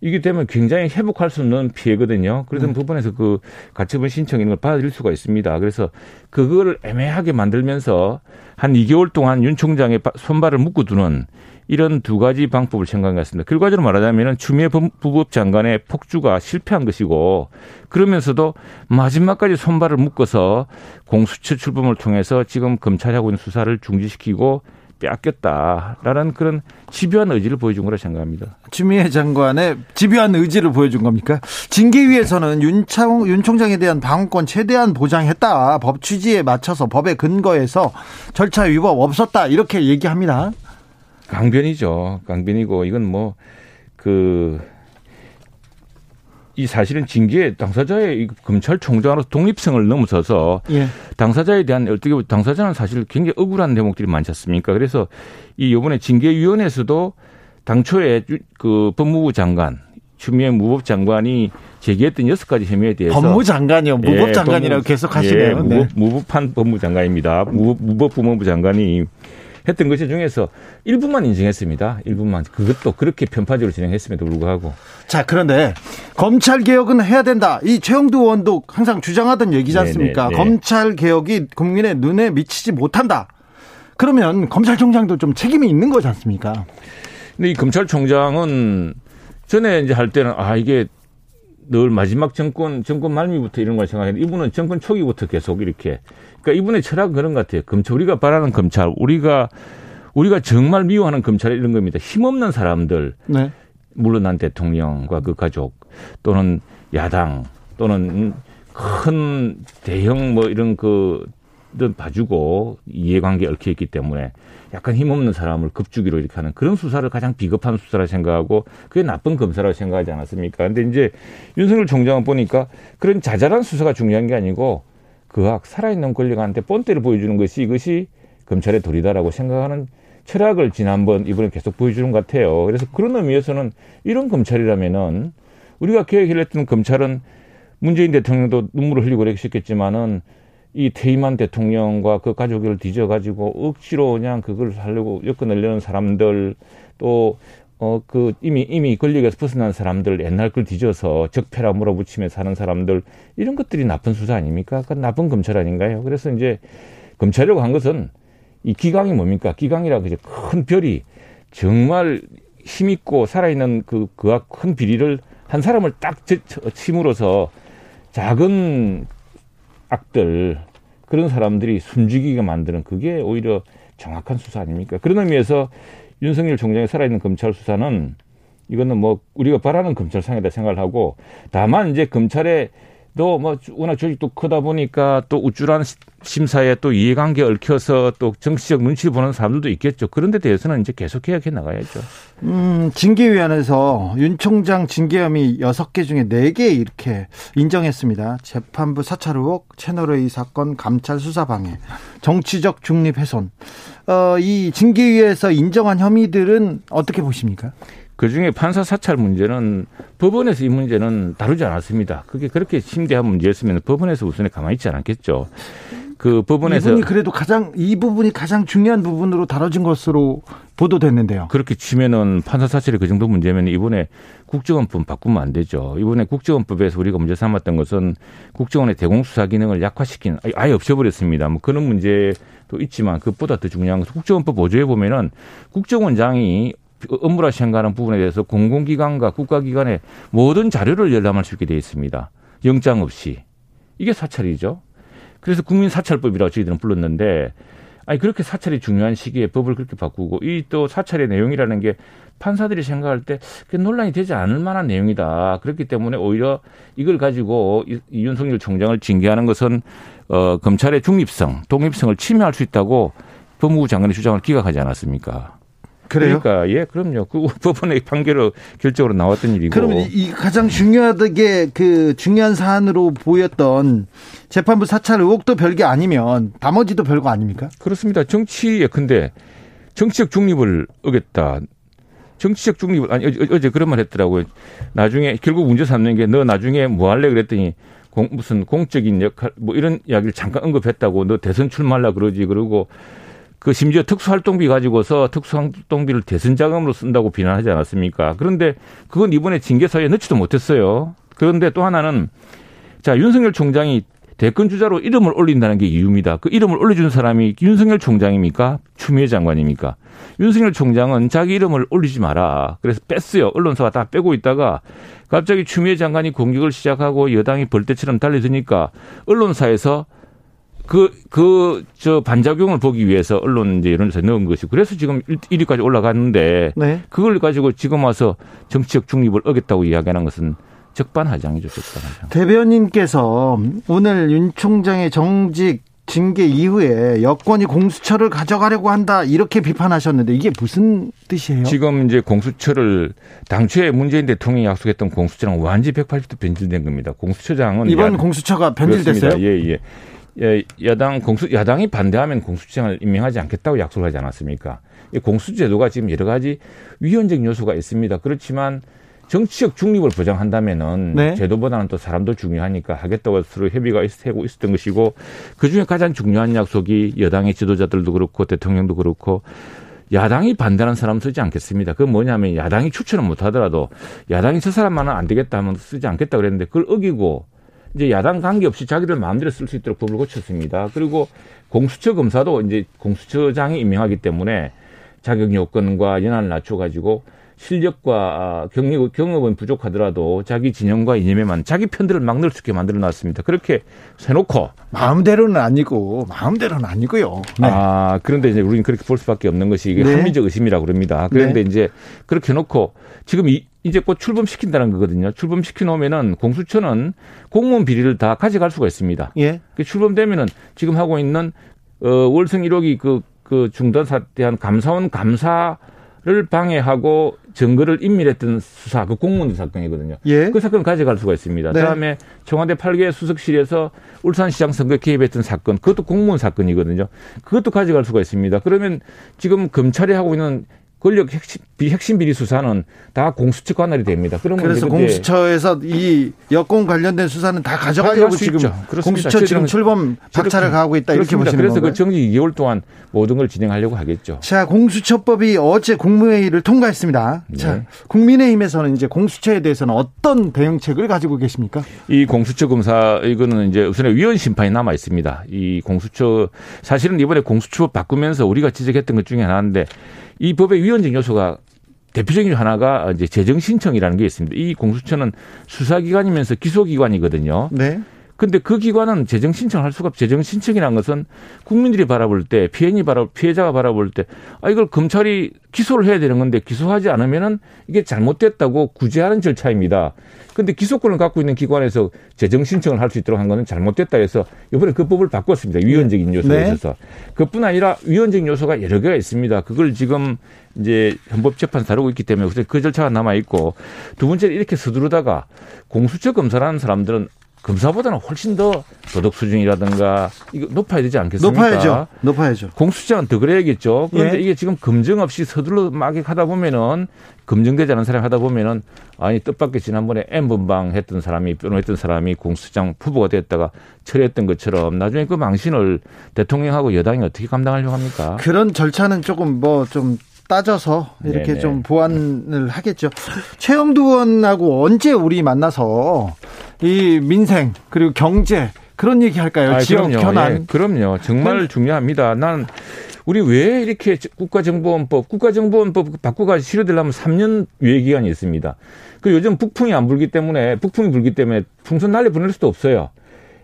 이게 되면 굉장히 회복할 수 없는 피해거든요. 그래서 음. 부분에서 그 가처분 신청 이런 걸 받아들일 수가 있습니다. 그래서 그거를 애매하게 만들면서 한 2개월 동안 윤 총장의 손발을 묶어두는 이런 두 가지 방법을 생각한 것 같습니다. 결과적으로 말하자면 추미애 부법 장관의 폭주가 실패한 것이고 그러면서도 마지막까지 손발을 묶어서 공수처 출범을 통해서 지금 검찰이 하고 있는 수사를 중지시키고 빼앗겼다라는 그런 집요한 의지를 보여준 거라 생각합니다.
추미애 장관의 집요한 의지를 보여준 겁니까? 징계위에서는 윤창, 윤 총장에 대한 방어권 최대한 보장했다. 법 취지에 맞춰서 법에 근거해서 절차 위법 없었다. 이렇게 얘기합니다.
강변이죠. 강변이고 이건 뭐 그 이 사실은 징계 당사자의 검찰총장으로서 독립성을 넘어서서 예. 당사자에 대한 어떻게 보면 당사자는 사실 굉장히 억울한 대목들이 많지 않습니까? 그래서 이 요번에 징계위원회에서도 당초에 그 법무부 장관 추미애 무법 장관이 제기했던 여섯 가지 혐의에 대해서
법무장관이요 무법 장관이라고 예, 계속 하시네요. 예,
무법, 네. 무법한 법무장관입니다. 무법, 무법 법무부 장관이 했던 것 중에서 일부만 인정했습니다. 일부만. 그것도 그렇게 편파적으로 진행했음에도 불구하고.
자, 그런데 검찰 개혁은 해야 된다. 이 최영두 의원도 항상 주장하던 얘기지 네, 않습니까? 네네, 네. 검찰 개혁이 국민의 눈에 미치지 못한다. 그러면 검찰총장도 좀 책임이 있는 거지 않습니까?
근데 이 검찰총장은 전에 이제 할 때는 아 이게 늘 마지막 정권 정권 말미부터 이런 걸 생각했는데 이분은 정권 초기부터 계속 이렇게 그러니까 이분의 철학은 그런 것 같아요. 검찰 우리가 바라는 검찰 우리가 우리가 정말 미워하는 검찰 이런 겁니다. 힘없는 사람들 네. 물러난 대통령과 그 가족 또는 야당 또는 큰 대형 뭐 이런 그 봐주고 이해관계 얽혀 있기 때문에 약간 힘없는 사람을 급주기로 이렇게 하는 그런 수사를 가장 비겁한 수사라 생각하고 그게 나쁜 검사라고 생각하지 않았습니까? 근데 이제 윤석열 총장은 보니까 그런 자잘한 수사가 중요한 게 아니고 그악 살아있는 권력한테 본때를 보여주는 것이 이것이 검찰의 도리다라고 생각하는 철학을 지난번 이번에 계속 보여주는 것 같아요. 그래서 그런 의미에서는 이런 검찰이라면은 우리가 계획을 했던 검찰은 문재인 대통령도 눈물을 흘리고 그랬겠지만은 이 퇴임한 대통령과 그 가족을 뒤져가지고 억지로 그냥 그걸 살려고 엮어내려는 사람들 또 어, 그, 이미, 이미 권력에서 벗어난 사람들, 옛날 걸 뒤져서 적폐라 물어붙이며 사는 사람들, 이런 것들이 나쁜 수사 아닙니까? 그 나쁜 검찰 아닌가요? 그래서 이제 검찰이라고 한 것은 이 기강이 뭡니까? 기강이라고 이제 큰 별이 정말 힘있고 살아있는 그, 그와 큰 비리를 한 사람을 딱 침으로써 작은 악들, 그런 사람들이 숨죽이게 만드는 그게 오히려 정확한 수사 아닙니까? 그런 의미에서 윤석열 총장이 살아있는 검찰 수사는 이거는 뭐 우리가 바라는 검찰상이다 생각을 하고 다만 이제 검찰에 또 뭐 워낙 조직도 크다 보니까 또 우쭐한 심사에 또 이해관계 얽혀서 또 정치적 눈치 보는 사람들도 있겠죠. 그런 데 대해서는 이제 계속 개혁해 나가야죠.
음, 징계위원회에서 윤 총장 징계 혐의 6개 중에 4개 이렇게 인정했습니다. 재판부 사찰 의혹, 채널A 사건, 감찰 수사 방해, 정치적 중립 훼손. 어, 이 징계위에서 인정한 혐의들은 어떻게 보십니까?
그 중에 판사 사찰 문제는 법원에서 이 문제는 다루지 않았습니다. 그게 그렇게 심대한 문제였으면 법원에서 우선에 가만히 있지 않았겠죠. 그 법원에서
이분이 그래도 가장 이 부분이 가장 중요한 부분으로 다뤄진 것으로 보도됐는데요.
그렇게 치면은 판사 사찰이 그 정도 문제면 이번에 국정원법 바꾸면 안 되죠. 이번에 국정원법에서 우리가 문제 삼았던 것은 국정원의 대공수사 기능을 약화시킨 아예 없애버렸습니다. 뭐 그런 문제도 있지만 그것보다 더 중요한 것은 국정원법 보조에 보면은 국정원장이 업무라 생각하는 부분에 대해서 공공기관과 국가기관의 모든 자료를 열람할 수 있게 되어 있습니다. 영장 없이. 이게 사찰이죠. 그래서 국민사찰법이라고 저희들은 불렀는데 아니 그렇게 사찰이 중요한 시기에 법을 그렇게 바꾸고 이 또 사찰의 내용이라는 게 판사들이 생각할 때 논란이 되지 않을 만한 내용이다. 그렇기 때문에 오히려 이걸 가지고 이, 윤석열 총장을 징계하는 것은 어 검찰의 중립성, 독립성을 침해할 수 있다고 법무부 장관의 주장을 기각하지 않았습니까?
그래요?
그러니까 예, 그럼요. 그 법원의 판결로 결정으로 나왔던 일이고.
그러면 이 가장 중요하게 그 중요한 사안으로 보였던 재판부 사찰 의혹도 별게 아니면 나머지도 별거 아닙니까?
그렇습니다. 정치에 근데 정치적 중립을 어겼다. 정치적 중립을 아니 어제 그런 말 했더라고요. 나중에 결국 문제 삼는 게 너 나중에 뭐 할래 그랬더니 공, 무슨 공적인 역할 뭐 이런 이야기를 잠깐 언급했다고 너 대선 출마하려 그러지 그러고 그 심지어 특수활동비 가지고서 특수활동비를 대선 자금으로 쓴다고 비난하지 않았습니까? 그런데 그건 이번에 징계사에 넣지도 못했어요. 그런데 또 하나는 자 윤석열 총장이 대권 주자로 이름을 올린다는 게 이유입니다. 그 이름을 올려준 사람이 윤석열 총장입니까? 추미애 장관입니까? 윤석열 총장은 자기 이름을 올리지 마라. 그래서 뺐어요. 언론사가 다 빼고 있다가 갑자기 추미애 장관이 공격을 시작하고 여당이 벌떼처럼 달려드니까 언론사에서 그, 그, 저, 반작용을 보기 위해서 언론 이제 이런 데서 넣은 것이고 그래서 지금 1 위까지 올라갔는데 네. 그걸 가지고 지금 와서 정치적 중립을 어겼다고 이야기하는 것은 적반하장이죠, 적반하장.
대변인께서 오늘 윤 총장의 정직 징계 이후에 여권이 공수처를 가져가려고 한다 이렇게 비판하셨는데 이게 무슨 뜻이에요?
지금 이제 공수처를 당초에 문재인 대통령이 약속했던 공수처랑 완전히 180도 변질된 겁니다. 공수처장은
이번 야, 공수처가 변질됐어요?
예, 예. 예, 야당 공수 야당이 반대하면 공수처장을 임명하지 않겠다고 약속을 하지 않았습니까? 이 공수제도가 지금 여러 가지 위헌적 요소가 있습니다. 그렇지만 정치적 중립을 보장한다면은 네. 제도보다는 또 사람도 중요하니까 하겠다고 서로 협의가 있고 있었던 것이고 그 중에 가장 중요한 약속이 여당의 지도자들도 그렇고 대통령도 그렇고 야당이 반대하는 사람 쓰지 않겠습니다. 그건 뭐냐면 야당이 추천을 못 하더라도 야당이 저 사람만은 안 되겠다 하면 쓰지 않겠다 그랬는데 그걸 어기고 이제 야당 관계없이 자기들 마음대로 쓸 수 있도록 법을 고쳤습니다. 그리고 공수처 검사도 이제 공수처장이 임명하기 때문에 자격 요건과 연한을 낮춰가지고 실력과 아, 경력, 경험은 부족하더라도 자기 진영과 이념에 만 자기 편들을 막 넣을 수 있게 만들어 놨습니다. 그렇게 해놓고.
마음대로는 아니고, 마음대로는 아니고요.
네. 아, 그런데 이제 우리는 그렇게 볼 수밖에 없는 것이 이게 네. 합리적 의심이라고 그럽니다. 그런데 네. 이제 그렇게 해놓고 지금 이, 이제 곧 출범시킨다는 거거든요. 출범시켜 놓으면은 공수처는 공무원 비리를 다 가져갈 수가 있습니다. 예. 그 출범되면은 지금 하고 있는 어, 월성 1호기 그, 그 중단 사태한 감사원 감사 를 방해하고 증거를 인멸했던 수사, 그 공무원 사건이거든요. 예. 그 사건을 가져갈 수가 있습니다. 네. 그다음에 청와대 8개 수석실에서 울산시장 선거 개입했던 사건, 그것도 공무원 사건이거든요. 그것도 가져갈 수가 있습니다. 그러면 지금 검찰이 하고 있는 권력 핵심, 핵심 비리 수사는 다 공수처 관할이 됩니다.
그러면 그래서 공수처에서 이 여권 관련된 수사는 다 가져가려고 지금 공수처 지금 출범 박차를 가하고 있다 이렇게 보시는
그래서
건가요?
그 정지 2개월 동안 모든 걸 진행하려고 하겠죠.
자, 공수처법이 어제 국무회의를 통과했습니다. 네. 자, 국민의힘에서는 이제 공수처에 대해서는 어떤 대응책을 가지고 계십니까?
이 공수처 검사 이거는 이제 우선에 위헌 심판이 남아 있습니다. 이 공수처 사실은 이번에 공수처법 바꾸면서 우리가 지적했던 것 중에 하나인데 이 법의 위헌적 요소가 대표적인 하나가 이제 재정 신청이라는 게 있습니다. 이 공수처는 수사기관이면서 기소기관이거든요. 네. 근데 그 기관은 재정 신청할 수가 없. 재정 신청이라는 것은 국민들이 바라볼 때 피해인이 바라 피해자가 바라볼 때 아 이걸 검찰이 기소를 해야 되는 건데 기소하지 않으면은 이게 잘못됐다고 구제하는 절차입니다. 근데 기소권을 갖고 있는 기관에서 재정 신청을 할 수 있도록 한 거는 잘못됐다 해서 이번에 그 법을 바꿨습니다. 위헌적인 요소에 네. 있어서. 그뿐 아니라 위헌적인 요소가 여러 개가 있습니다. 그걸 지금 이제 헌법재판 다루고 있기 때문에 그 절차가 남아 있고 두 번째는 이렇게 서두르다가 공수처 검사라는 사람들은 검사보다는 훨씬 더 도덕 수준이라든가 이거 높아야 되지 않겠습니까?
높아야죠. 높아야죠.
공수처는 더 그래야겠죠. 그런데 예. 이게 지금 검증 없이 서둘러 막 하다 보면은 검증되지 않은 사람이 하다 보면은 아니 뜻밖의 지난번에 N번방 했던 사람이 변호했던 사람이 공수장 후보가 됐다가 처리했던 것처럼 나중에 그 망신을 대통령하고 여당이 어떻게 감당하려고 합니까?
그런 절차는 조금 뭐좀 따져서 이렇게 네네. 좀 보완을 하겠죠. 최영두 의원하고 언제 우리 만나서 이 민생 그리고 경제 그런 얘기 할까요? 아, 지역 그럼요. 현안. 예,
그럼요. 정말 네. 중요합니다. 난 우리 왜 이렇게 국가정보원법, 국가정보원법 바꾸가 실효되려면 3년 유예 기간이 있습니다. 그 요즘 북풍이 안 불기 때문에 북풍이 불기 때문에 풍선 날려 보낼 수도 없어요.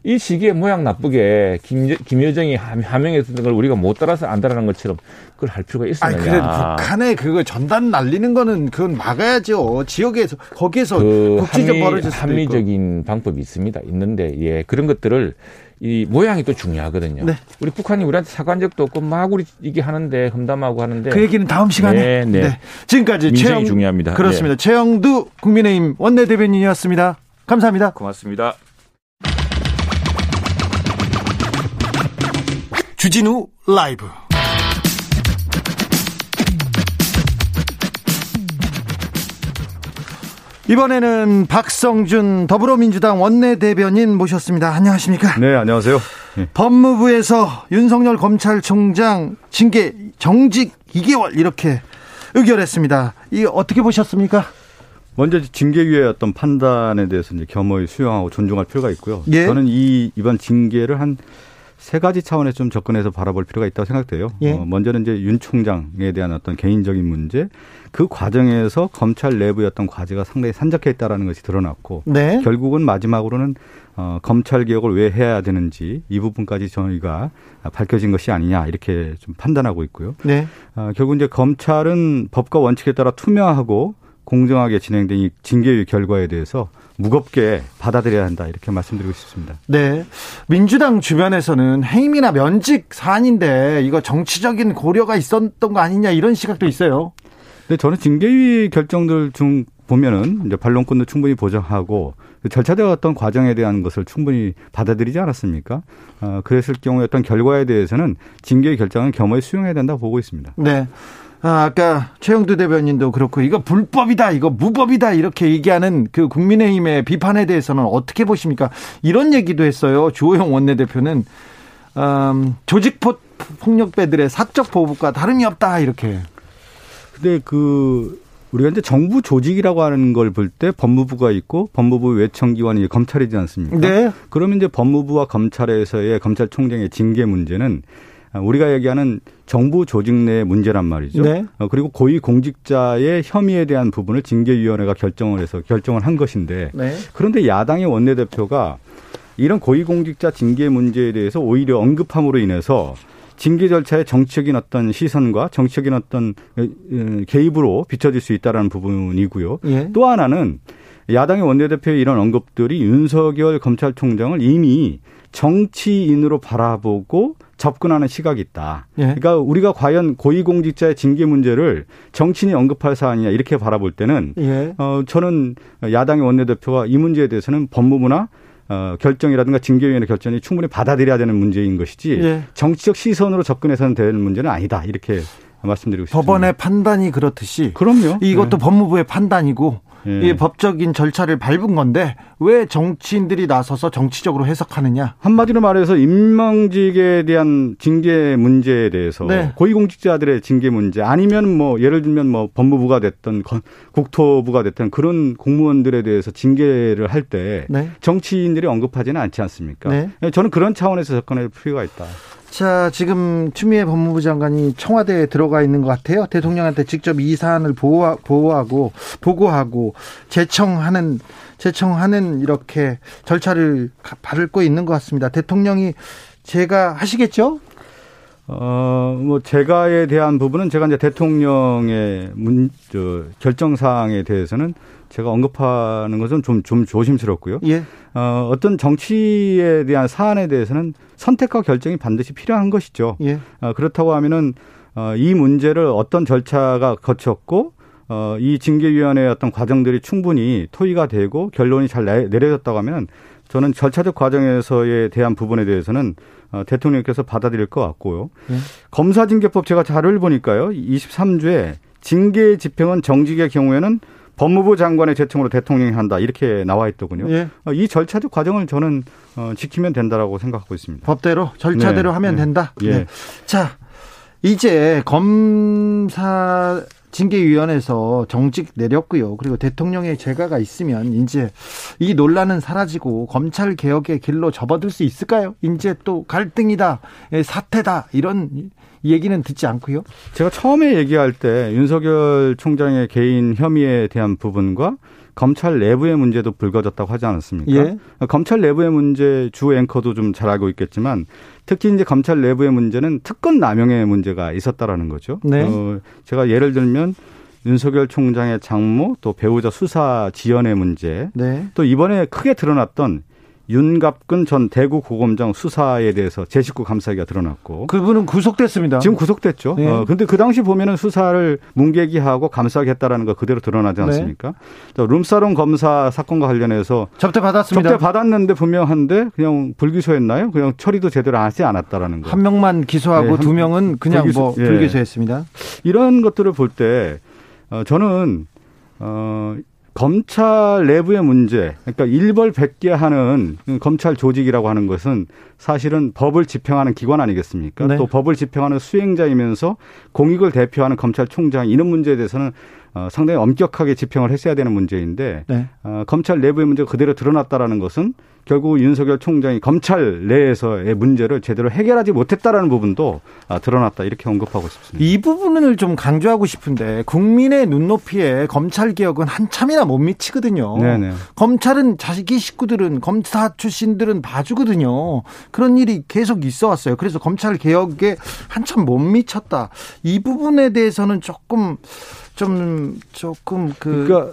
이 시기에 모양 나쁘게 김, 김여정이 하명했던 걸 우리가 못 따라서 안 따라하는 것처럼 그걸 할 필요가 있었느냐.
그래 북한에 그거 전단 날리는 거는 그건 막아야죠. 지역에서 거기에서 그 국지적
합리, 합리적인 방법이 있습니다. 있는데 예 그런 것들을 이 모양이 또 중요하거든요. 네. 우리 북한이 우리한테 사과한 적도 없고 막 우리 이게 하는데 험담하고 하는데
그 얘기는 다음 시간에. 네, 네. 네. 지금까지
최영 중요합니다.
그렇습니다. 네. 최영두 국민의힘 원내대변인이었습니다. 감사합니다.
고맙습니다.
주진우 라이브 이번에는 박성준 더불어민주당 원내대변인 모셨습니다. 안녕하십니까?
네, 안녕하세요. 네.
법무부에서 윤석열 검찰총장 징계 정직 2개월 이렇게 의결했습니다. 이 어떻게 보셨습니까?
먼저 징계위의 어떤 판단에 대해서 이제 겸허히 수용하고 존중할 필요가 있고요.
예?
저는 이 이번 징계를 한 세 가지 차원에서 좀 접근해서 바라볼 필요가 있다고 생각돼요.
예?
어, 먼저는 이제 윤 총장에 대한 어떤 개인적인 문제, 그 과정에서 검찰 내부의 어떤 과제가 상당히 산적해 있다라는 것이 드러났고,
네.
결국은 마지막으로는 어, 검찰 개혁을 왜 해야 되는지 이 부분까지 저희가 밝혀진 것이 아니냐 이렇게 좀 판단하고 있고요.
네.
어, 결국 이제 검찰은 법과 원칙에 따라 투명하고 공정하게 진행된 이 징계위 결과에 대해서 무겁게 받아들여야 한다 이렇게 말씀드리고 싶습니다.
네. 민주당 주변에서는 해임이나 면직 사안인데 이거 정치적인 고려가 있었던 거 아니냐 이런 시각도 있어요.
근데 저는 징계위 결정들 중 보면은 이제 반론권도 충분히 보장하고 절차되었던 과정에 대한 것을 충분히 받아들이지 않았습니까? 어, 그랬을 경우에 어떤 결과에 대해서는 징계위 결정은 겸허히 수용해야 된다고 보고 있습니다.
네. 아, 아까 최영두 대변인도 그렇고 이거 불법이다, 이거 무법이다 이렇게 얘기하는 그 국민의힘의 비판에 대해서는 어떻게 보십니까? 이런 얘기도 했어요. 주호영 원내대표는 음, 조직 폭력배들의 사적 보복과 다름이 없다 이렇게.
근데 그 우리가 이제 정부 조직이라고 하는 걸 볼 때 법무부가 있고 법무부 외청기관이 검찰이지 않습니까?
네.
그러면 이제 법무부와 검찰에서의 검찰총장의 징계 문제는 우리가 얘기하는 정부 조직 내 문제란 말이죠.
네.
어, 그리고 고위 공직자의 혐의에 대한 부분을 징계위원회가 결정을 해서 결정을 한 것인데
네.
그런데 야당의 원내대표가 이런 고위공직자 징계 문제에 대해서 오히려 언급함으로 인해서 징계 절차의 정치적인 어떤 시선과 정치적인 어떤 개입으로 비춰질 수 있다라는 부분이고요.
예.
또 하나는 야당의 원내대표의 이런 언급들이 윤석열 검찰총장을 이미 정치인으로 바라보고 접근하는 시각이 있다.
예.
그러니까 우리가 과연 고위공직자의 징계 문제를 정치인이 언급할 사안이냐 이렇게 바라볼 때는
예.
어 저는 야당의 원내대표가 이 문제에 대해서는 법무부나 어, 결정이라든가 징계위원회 결정이 충분히 받아들여야 되는 문제인 것이지
예.
정치적 시선으로 접근해서는 되는 문제는 아니다 이렇게 말씀드리고 싶습니다.
법원의 판단이 그렇듯이
그럼요.
이것도
네.
법무부의 판단이고
예.
이 법적인 절차를 밟은 건데 왜 정치인들이 나서서 정치적으로 해석하느냐?
한마디로 말해서 임명직에 대한 징계 문제에 대해서
네.
고위공직자들의 징계 문제 아니면 뭐 예를 들면 뭐 법무부가 됐던 국토부가 됐던 그런 공무원들에 대해서 징계를 할때
네.
정치인들이 언급하지는 않지 않습니까?
네.
저는 그런 차원에서 접근할 필요가 있다.
자, 지금 추미애 법무부 장관이 청와대에 들어가 있는 것 같아요. 대통령한테 직접 이 사안을 보호, 보호하고 보고하고 제청하는 제청하는 이렇게 절차를 밟고 있는 것 같습니다. 대통령이 제가 하시겠죠?
어, 뭐, 제가에 대한 부분은 제가 이제 대통령의 문, 저, 결정 사항에 대해서는 제가 언급하는 것은 좀, 좀 조심스럽고요.
예.
어, 어떤 정치에 대한 사안에 대해서는 선택과 결정이 반드시 필요한 것이죠.
예.
어, 그렇다고 하면은, 어, 이 문제를 어떤 절차가 거쳤고, 어, 이 징계위원회의 어떤 과정들이 충분히 토의가 되고 결론이 잘 내려졌다고 하면 저는 절차적 과정에서에 대한 부분에 대해서는 어, 대통령께서 받아들일 것 같고요.
예.
검사징계법 제가 자료를 보니까요. 23조에 징계 집행은 정직의 경우에는 법무부 장관의 제청으로 대통령이 한다 이렇게 나와 있더군요.
예.
어, 이 절차적 과정을 저는 어, 지키면 된다라고 생각하고 있습니다.
법대로 절차대로
네.
하면
네.
된다.
예.
네. 자, 이제 검사 징계위원회에서 정직 내렸고요. 그리고 대통령의 재가가 있으면 이제 이 논란은 사라지고 검찰 개혁의 길로 접어들 수 있을까요? 이제 또 갈등이다, 예, 사태다 이런 얘기는 듣지 않고요.
제가 처음에 얘기할 때 윤석열 총장의 개인 혐의에 대한 부분과 검찰 내부의 문제도 불거졌다고 하지 않았습니까?
예.
검찰 내부의 문제 주 앵커도 좀 잘 알고 있겠지만 특히 이제 검찰 내부의 문제는 특권 남용의 문제가 있었다라는 거죠.
네.
어, 제가 예를 들면 윤석열 총장의 장모 또 배우자 수사 지연의 문제
네.
또 이번에 크게 드러났던 윤갑근 전 대구 고검장 수사에 대해서 제 식구 감사기가 드러났고
그분은 구속됐습니다.
지금 구속됐죠.
네.
어, 근데 그 당시 보면은 수사를 뭉개기하고 감싸기 했다라는 거 그대로 드러나지
네.
않습니까? 또 룸사롱 검사 사건과 관련해서
접대 받았습니다.
접대 받았는데 분명한데 그냥 불기소했나요? 그냥 처리도 제대로 하지 않았다라는 거.
한 명만 기소하고
네, 한-
두 명은 그냥
불기소-
뭐
예.
불기소했습니다.
이런 것들을 볼때 어, 저는 어, 검찰 내부의 문제, 그러니까 일벌 백계 하는 검찰 조직이라고 하는 것은 사실은 법을 집행하는 기관 아니겠습니까? 네. 또 법을 집행하는 수행자이면서 공익을 대표하는 검찰총장 이런 문제에 대해서는 어, 상당히 엄격하게 집행을 했어야 되는 문제인데 네. 어, 검찰 내부의 문제가 그대로 드러났다라는 것은 결국 윤석열 총장이 검찰 내에서의 문제를 제대로 해결하지 못했다라는 부분도 아, 드러났다 이렇게 언급하고 싶습니다.
이 부분을 좀 강조하고 싶은데 국민의 눈높이에 검찰 개혁은 한참이나 못 미치거든요. 네네. 검찰은 자기 식구들은 검사 출신들은 봐주거든요. 그런 일이 계속 있어 왔어요. 그래서 검찰 개혁에 한참 못 미쳤다. 이 부분에 대해서는 조금 좀 조금 그
그러니까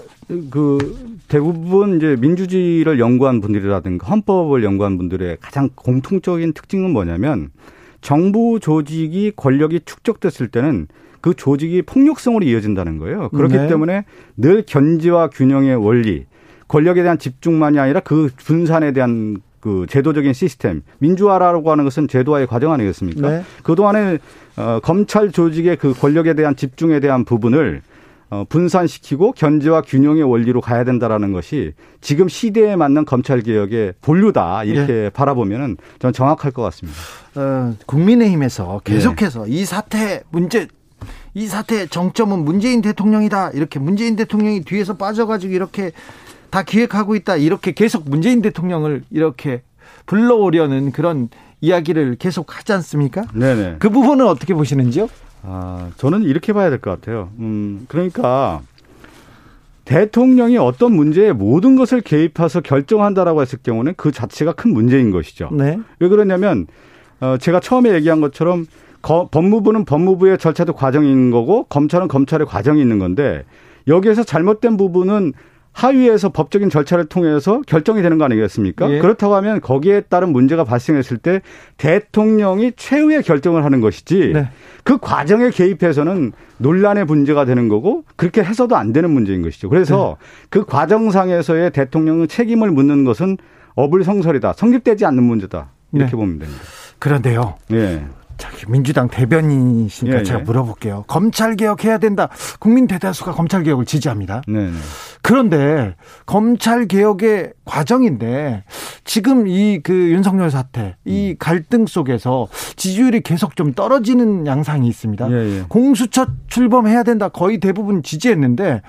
그 대부분 이제 민주주의를 연구한 분들이라든가 헌법을 연구한 분들의 가장 공통적인 특징은 뭐냐면 정부 조직이 권력이 축적됐을 때는 그 조직이 폭력성으로 이어진다는 거예요. 그렇기 네. 때문에 늘 견제와 균형의 원리, 권력에 대한 집중만이 아니라 그 분산에 대한 그 제도적인 시스템, 민주화라고 하는 것은 제도화의 과정 아니겠습니까? 네. 그 동안에 어, 검찰 조직의 그 권력에 대한 집중에 대한 부분을 어, 분산시키고 견제와 균형의 원리로 가야 된다라는 것이 지금 시대에 맞는 검찰 개혁의 본류다 이렇게 예. 바라보면은 저는 정확할 것 같습니다.
어, 국민의힘에서 계속해서 예. 이 사태 문제 이 사태 정점은 문재인 대통령이다 이렇게 문재인 대통령이 뒤에서 빠져가지고 이렇게 다 기획하고 있다 이렇게 계속 문재인 대통령을 이렇게 불러오려는 그런 이야기를 계속 하지 않습니까? 네네. 그 부분은 어떻게 보시는지요?
아, 저는 이렇게 봐야 될 것 같아요. 음, 그러니까 대통령이 어떤 문제에 모든 것을 개입해서 결정한다라고 했을 경우는 그 자체가 큰 문제인 것이죠. 네. 왜 그러냐면 어, 제가 처음에 얘기한 것처럼 거, 법무부는 법무부의 절차도 과정인 거고 검찰은 검찰의 과정이 있는 건데 여기에서 잘못된 부분은 하위에서 법적인 절차를 통해서 결정이 되는 거 아니겠습니까? 예. 그렇다고 하면 거기에 따른 문제가 발생했을 때 대통령이 최후의 결정을 하는 것이지 네. 그 과정에 개입해서는 논란의 문제가 되는 거고 그렇게 해서도 안 되는 문제인 것이죠. 그래서 네. 그 과정상에서의 대통령의 책임을 묻는 것은 어불성설이다. 성립되지 않는 문제다. 이렇게 네. 보면 됩니다.
그런데요. 예. 민주당 대변인이시니까 예, 제가 예. 물어볼게요. 검찰 개혁해야 된다. 국민 대다수가 검찰 개혁을 지지합니다. 네, 네. 그런데 검찰 개혁의 과정인데 지금 이 그 윤석열 사태, 이 음. 갈등 속에서 지지율이 계속 좀 떨어지는 양상이 있습니다. 예, 예. 공수처 출범해야 된다. 거의 대부분 지지했는데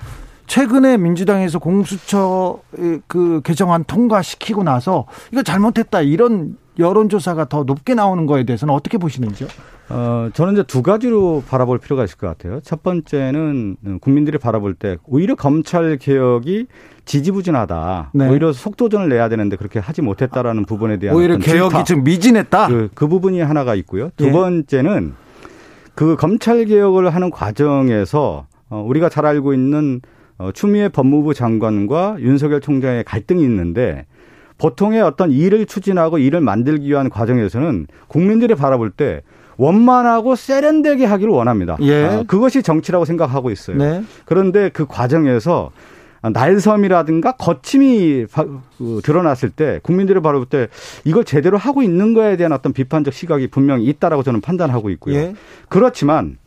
최근에 민주당에서 공수처 그 개정안 통과시키고 나서 이거 잘못했다 이런 여론조사가 더 높게 나오는 거에 대해서는 어떻게 보시는지요?
어, 저는 이제 두 가지로 바라볼 필요가 있을 것 같아요. 첫 번째는 국민들이 바라볼 때 오히려 검찰 개혁이 지지부진하다. 네. 오히려 속도전을 내야 되는데 그렇게 하지 못했다라는 부분에 대한
오히려 개혁이 좀 미진했다.
그, 그 부분이 하나가 있고요. 두 네. 번째는 그 검찰 개혁을 하는 과정에서 어, 우리가 잘 알고 있는 어, 추미애 법무부 장관과 윤석열 총장의 갈등이 있는데 보통의 어떤 일을 추진하고 일을 만들기 위한 과정에서는 국민들이 바라볼 때 원만하고 세련되게 하기를 원합니다. 예. 아, 그것이 정치라고 생각하고 있어요. 네. 그런데 그 과정에서 날섬이라든가 거침이 그 드러났을 때 국민들이 바라볼 때 이걸 제대로 하고 있는 거에 대한 어떤 비판적 시각이 분명히 있다라고 저는 판단하고 있고요. 예. 그렇지만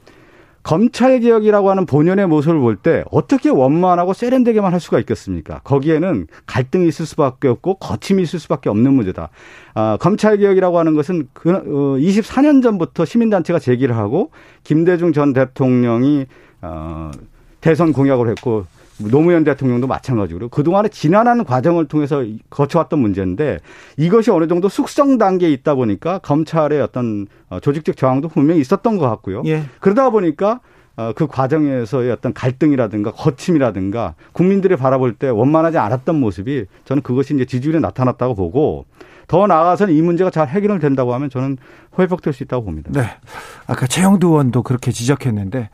검찰 개혁이라고 하는 본연의 모습을 볼 때 어떻게 원만하고 세련되게만 할 수가 있겠습니까? 거기에는 갈등이 있을 수밖에 없고 거침이 있을 수밖에 없는 문제다. 아, 검찰 개혁이라고 하는 것은 그, 어, 24년 전부터 시민단체가 제기를 하고 김대중 전 대통령이 어, 대선 공약을 했고 노무현 대통령도 마찬가지로 그동안에 지난한 과정을 통해서 거쳐왔던 문제인데 이것이 어느 정도 숙성 단계에 있다 보니까 검찰의 어떤 어, 조직적 저항도 분명히 있었던 것 같고요. 예. 그러다 보니까 어, 그 과정에서의 어떤 갈등이라든가 거침이라든가 국민들이 바라볼 때 원만하지 않았던 모습이 저는 그것이 이제 지지율에 나타났다고 보고 더 나아가서는 이 문제가 잘 해결 된다고 하면 저는 회복될 수 있다고 봅니다.
네. 아까 최영두 의원도 그렇게 지적했는데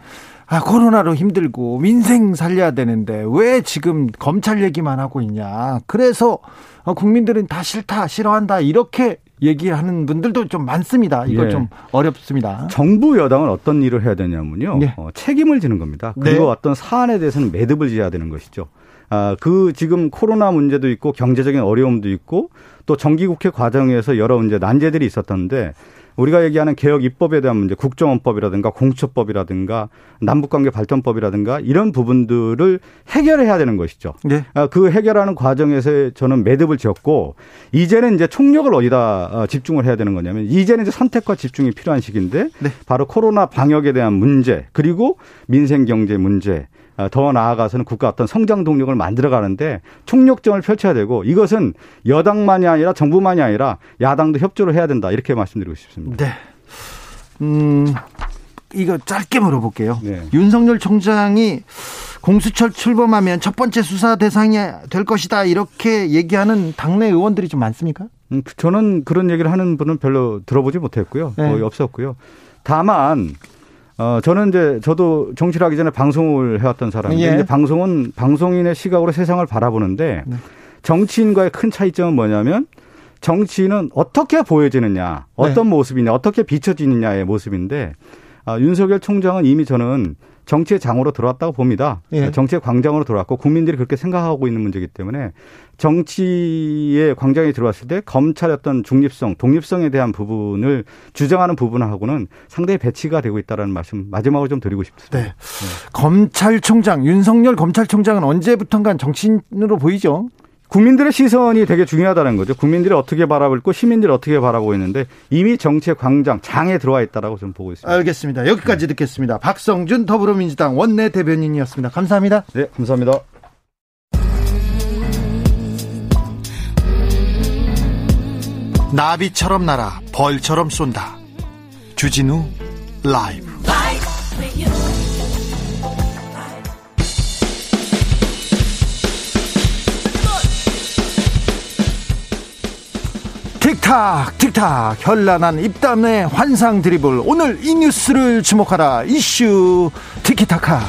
아, 코로나로 힘들고 민생 살려야 되는데 왜 지금 검찰 얘기만 하고 있냐. 그래서 어, 국민들은 다 싫다, 싫어한다 이렇게 얘기하는 분들도 좀 많습니다. 이거 예. 좀 어렵습니다.
정부 여당은 어떤 일을 해야 되냐면요. 예. 어, 책임을 지는 겁니다. 그리고 네. 어떤 사안에 대해서는 매듭을 지어야 되는 것이죠. 아, 그 지금 코로나 문제도 있고 경제적인 어려움도 있고 또 정기국회 과정에서 여러 문제 난제들이 있었던데 우리가 얘기하는 개혁 입법에 대한 문제, 국정원법이라든가 공처법이라든가 남북관계 발전법이라든가 이런 부분들을 해결해야 되는 것이죠. 네. 그 해결하는 과정에서 저는 매듭을 지었고 이제는 이제 총력을 어디다 어, 집중을 해야 되는 거냐면 이제는 이제 선택과 집중이 필요한 시기인데 네. 바로 코로나 방역에 대한 문제 그리고 민생 경제 문제 어, 더 나아가서는 국가 어떤 성장 동력을 만들어 가는데 총력전을 펼쳐야 되고 이것은 여당만이 아니라 정부만이 아니라 야당도 협조를 해야 된다 이렇게 말씀드리고 싶습니다. 네.
음, 이거 짧게 물어볼게요. 네. 윤석열 총장이 공수처 출범하면 첫 번째 수사 대상이 될 것이다 이렇게 얘기하는 당내 의원들이 좀 많습니까?
음, 저는 그런 얘기를 하는 분은 별로 들어보지 못했고요. 네. 거의 없었고요. 다만 어, 저는 이제 저도 정치를 하기 전에 방송을 해왔던 사람인데 예. 이제 방송은 방송인의 시각으로 세상을 바라보는데 네. 정치인과의 큰 차이점은 뭐냐면 정치인은 어떻게 보여지느냐, 어떤 네. 모습이냐, 어떻게 비춰지느냐의 모습인데 아, 윤석열 총장은 이미 저는 정치의 장으로 들어왔다고 봅니다. 예. 정치의 광장으로 들어왔고 국민들이 그렇게 생각하고 있는 문제이기 때문에 정치의 광장에 들어왔을 때 검찰의 어떤 중립성, 독립성에 대한 부분을 주장하는 부분하고는 상당히 배치가 되고 있다는 말씀 마지막으로 좀 드리고 싶습니다. 네. 네.
검찰총장 윤석열 검찰총장은 언제부턴가 정치인으로 보이죠?
국민들의 시선이 되게 중요하다는 거죠. 국민들이 어떻게 바라보고 시민들이 어떻게 바라보고 있는데 이미 정치의 광장 장에 들어와 있다라고 저는 보고 있습니다.
알겠습니다. 여기까지 듣겠습니다. 박성준 더불어민주당 원내 대변인이었습니다. 감사합니다.
네, 감사합니다.
나비처럼 날아 벌처럼 쏜다. 주진우 라이브. 틱탁 틱탁. 현란한 입담의 환상 드리블. 오늘 이 뉴스를 주목하라. 이슈 티키타카.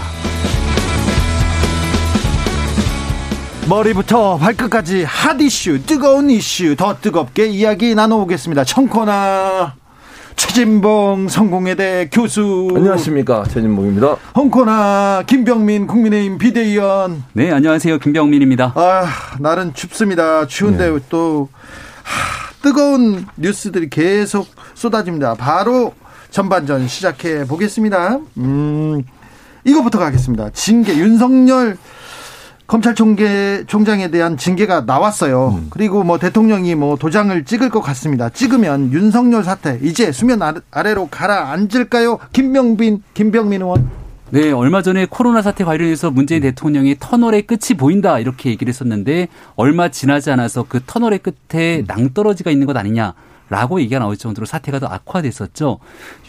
머리부터 발끝까지 핫 이슈 뜨거운 이슈 더 뜨겁게 이야기 나눠보겠습니다. 청코나 최진봉 성공회대 교수.
안녕하십니까. 최진봉입니다.
홍코나 김병민 국민의힘 비대위원.
네 안녕하세요. 김병민입니다.
아 날은 춥습니다. 추운데 네. 또 하, 뜨거운 뉴스들이 계속 쏟아집니다. 바로 전반전 시작해 보겠습니다. 음, 이거부터 가겠습니다. 징계 윤석열 검찰총장에 대한 징계가 나왔어요. 음. 그리고 뭐 대통령이 뭐 도장을 찍을 것 같습니다. 찍으면 윤석열 사태 이제 수면 아래로 가라앉을까요? 김명빈 김병민 의원.
네, 얼마 전에 코로나 사태 관련해서 문재인 대통령이 터널의 끝이 보인다 이렇게 얘기를 했었는데 얼마 지나지 않아서 그 터널의 끝에 낭떠러지가 있는 것 아니냐. 라고 얘기가 나올 정도로 사태가 더 악화됐었죠.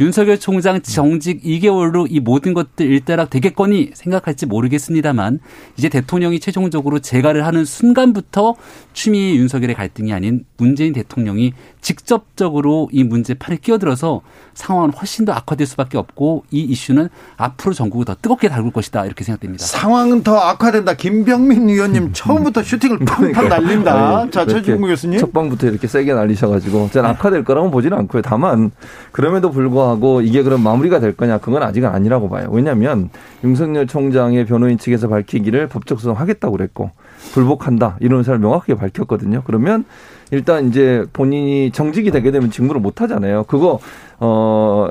윤석열 총장 정직 2개월로 이 모든 것들 일단락 되겠거니 생각할지 모르겠습니다만 이제 대통령이 최종적으로 재가를 하는 순간부터 추미애 윤석열의 갈등이 아닌 문재인 대통령이 직접적으로 이 문제 판에 끼어들어서 상황은 훨씬 더 악화될 수밖에 없고 이 이슈는 앞으로 전국을 더 뜨겁게 다룰 것이다 이렇게 생각됩니다.
상황은 더 악화된다. 김병민 의원님 처음부터 슈팅을 팡팡. 날린다. 아니, 자 최준구 교수님.
첫 방부터 이렇게 세게 날리셔가지고 저는 악화될 거라고 보지는 않고요. 다만 그럼에도 불구하고 이게 그럼 마무리가 될 거냐 그건 아직은 아니라고 봐요. 왜냐하면 윤석열 총장의 변호인 측에서 밝히기를 법적 소송하겠다고 그랬고 불복한다 이런 의사를 명확하게 밝혔거든요. 그러면 일단 이제 본인이 정직이 되게 되면 직무를 못 하잖아요. 그거 어 어,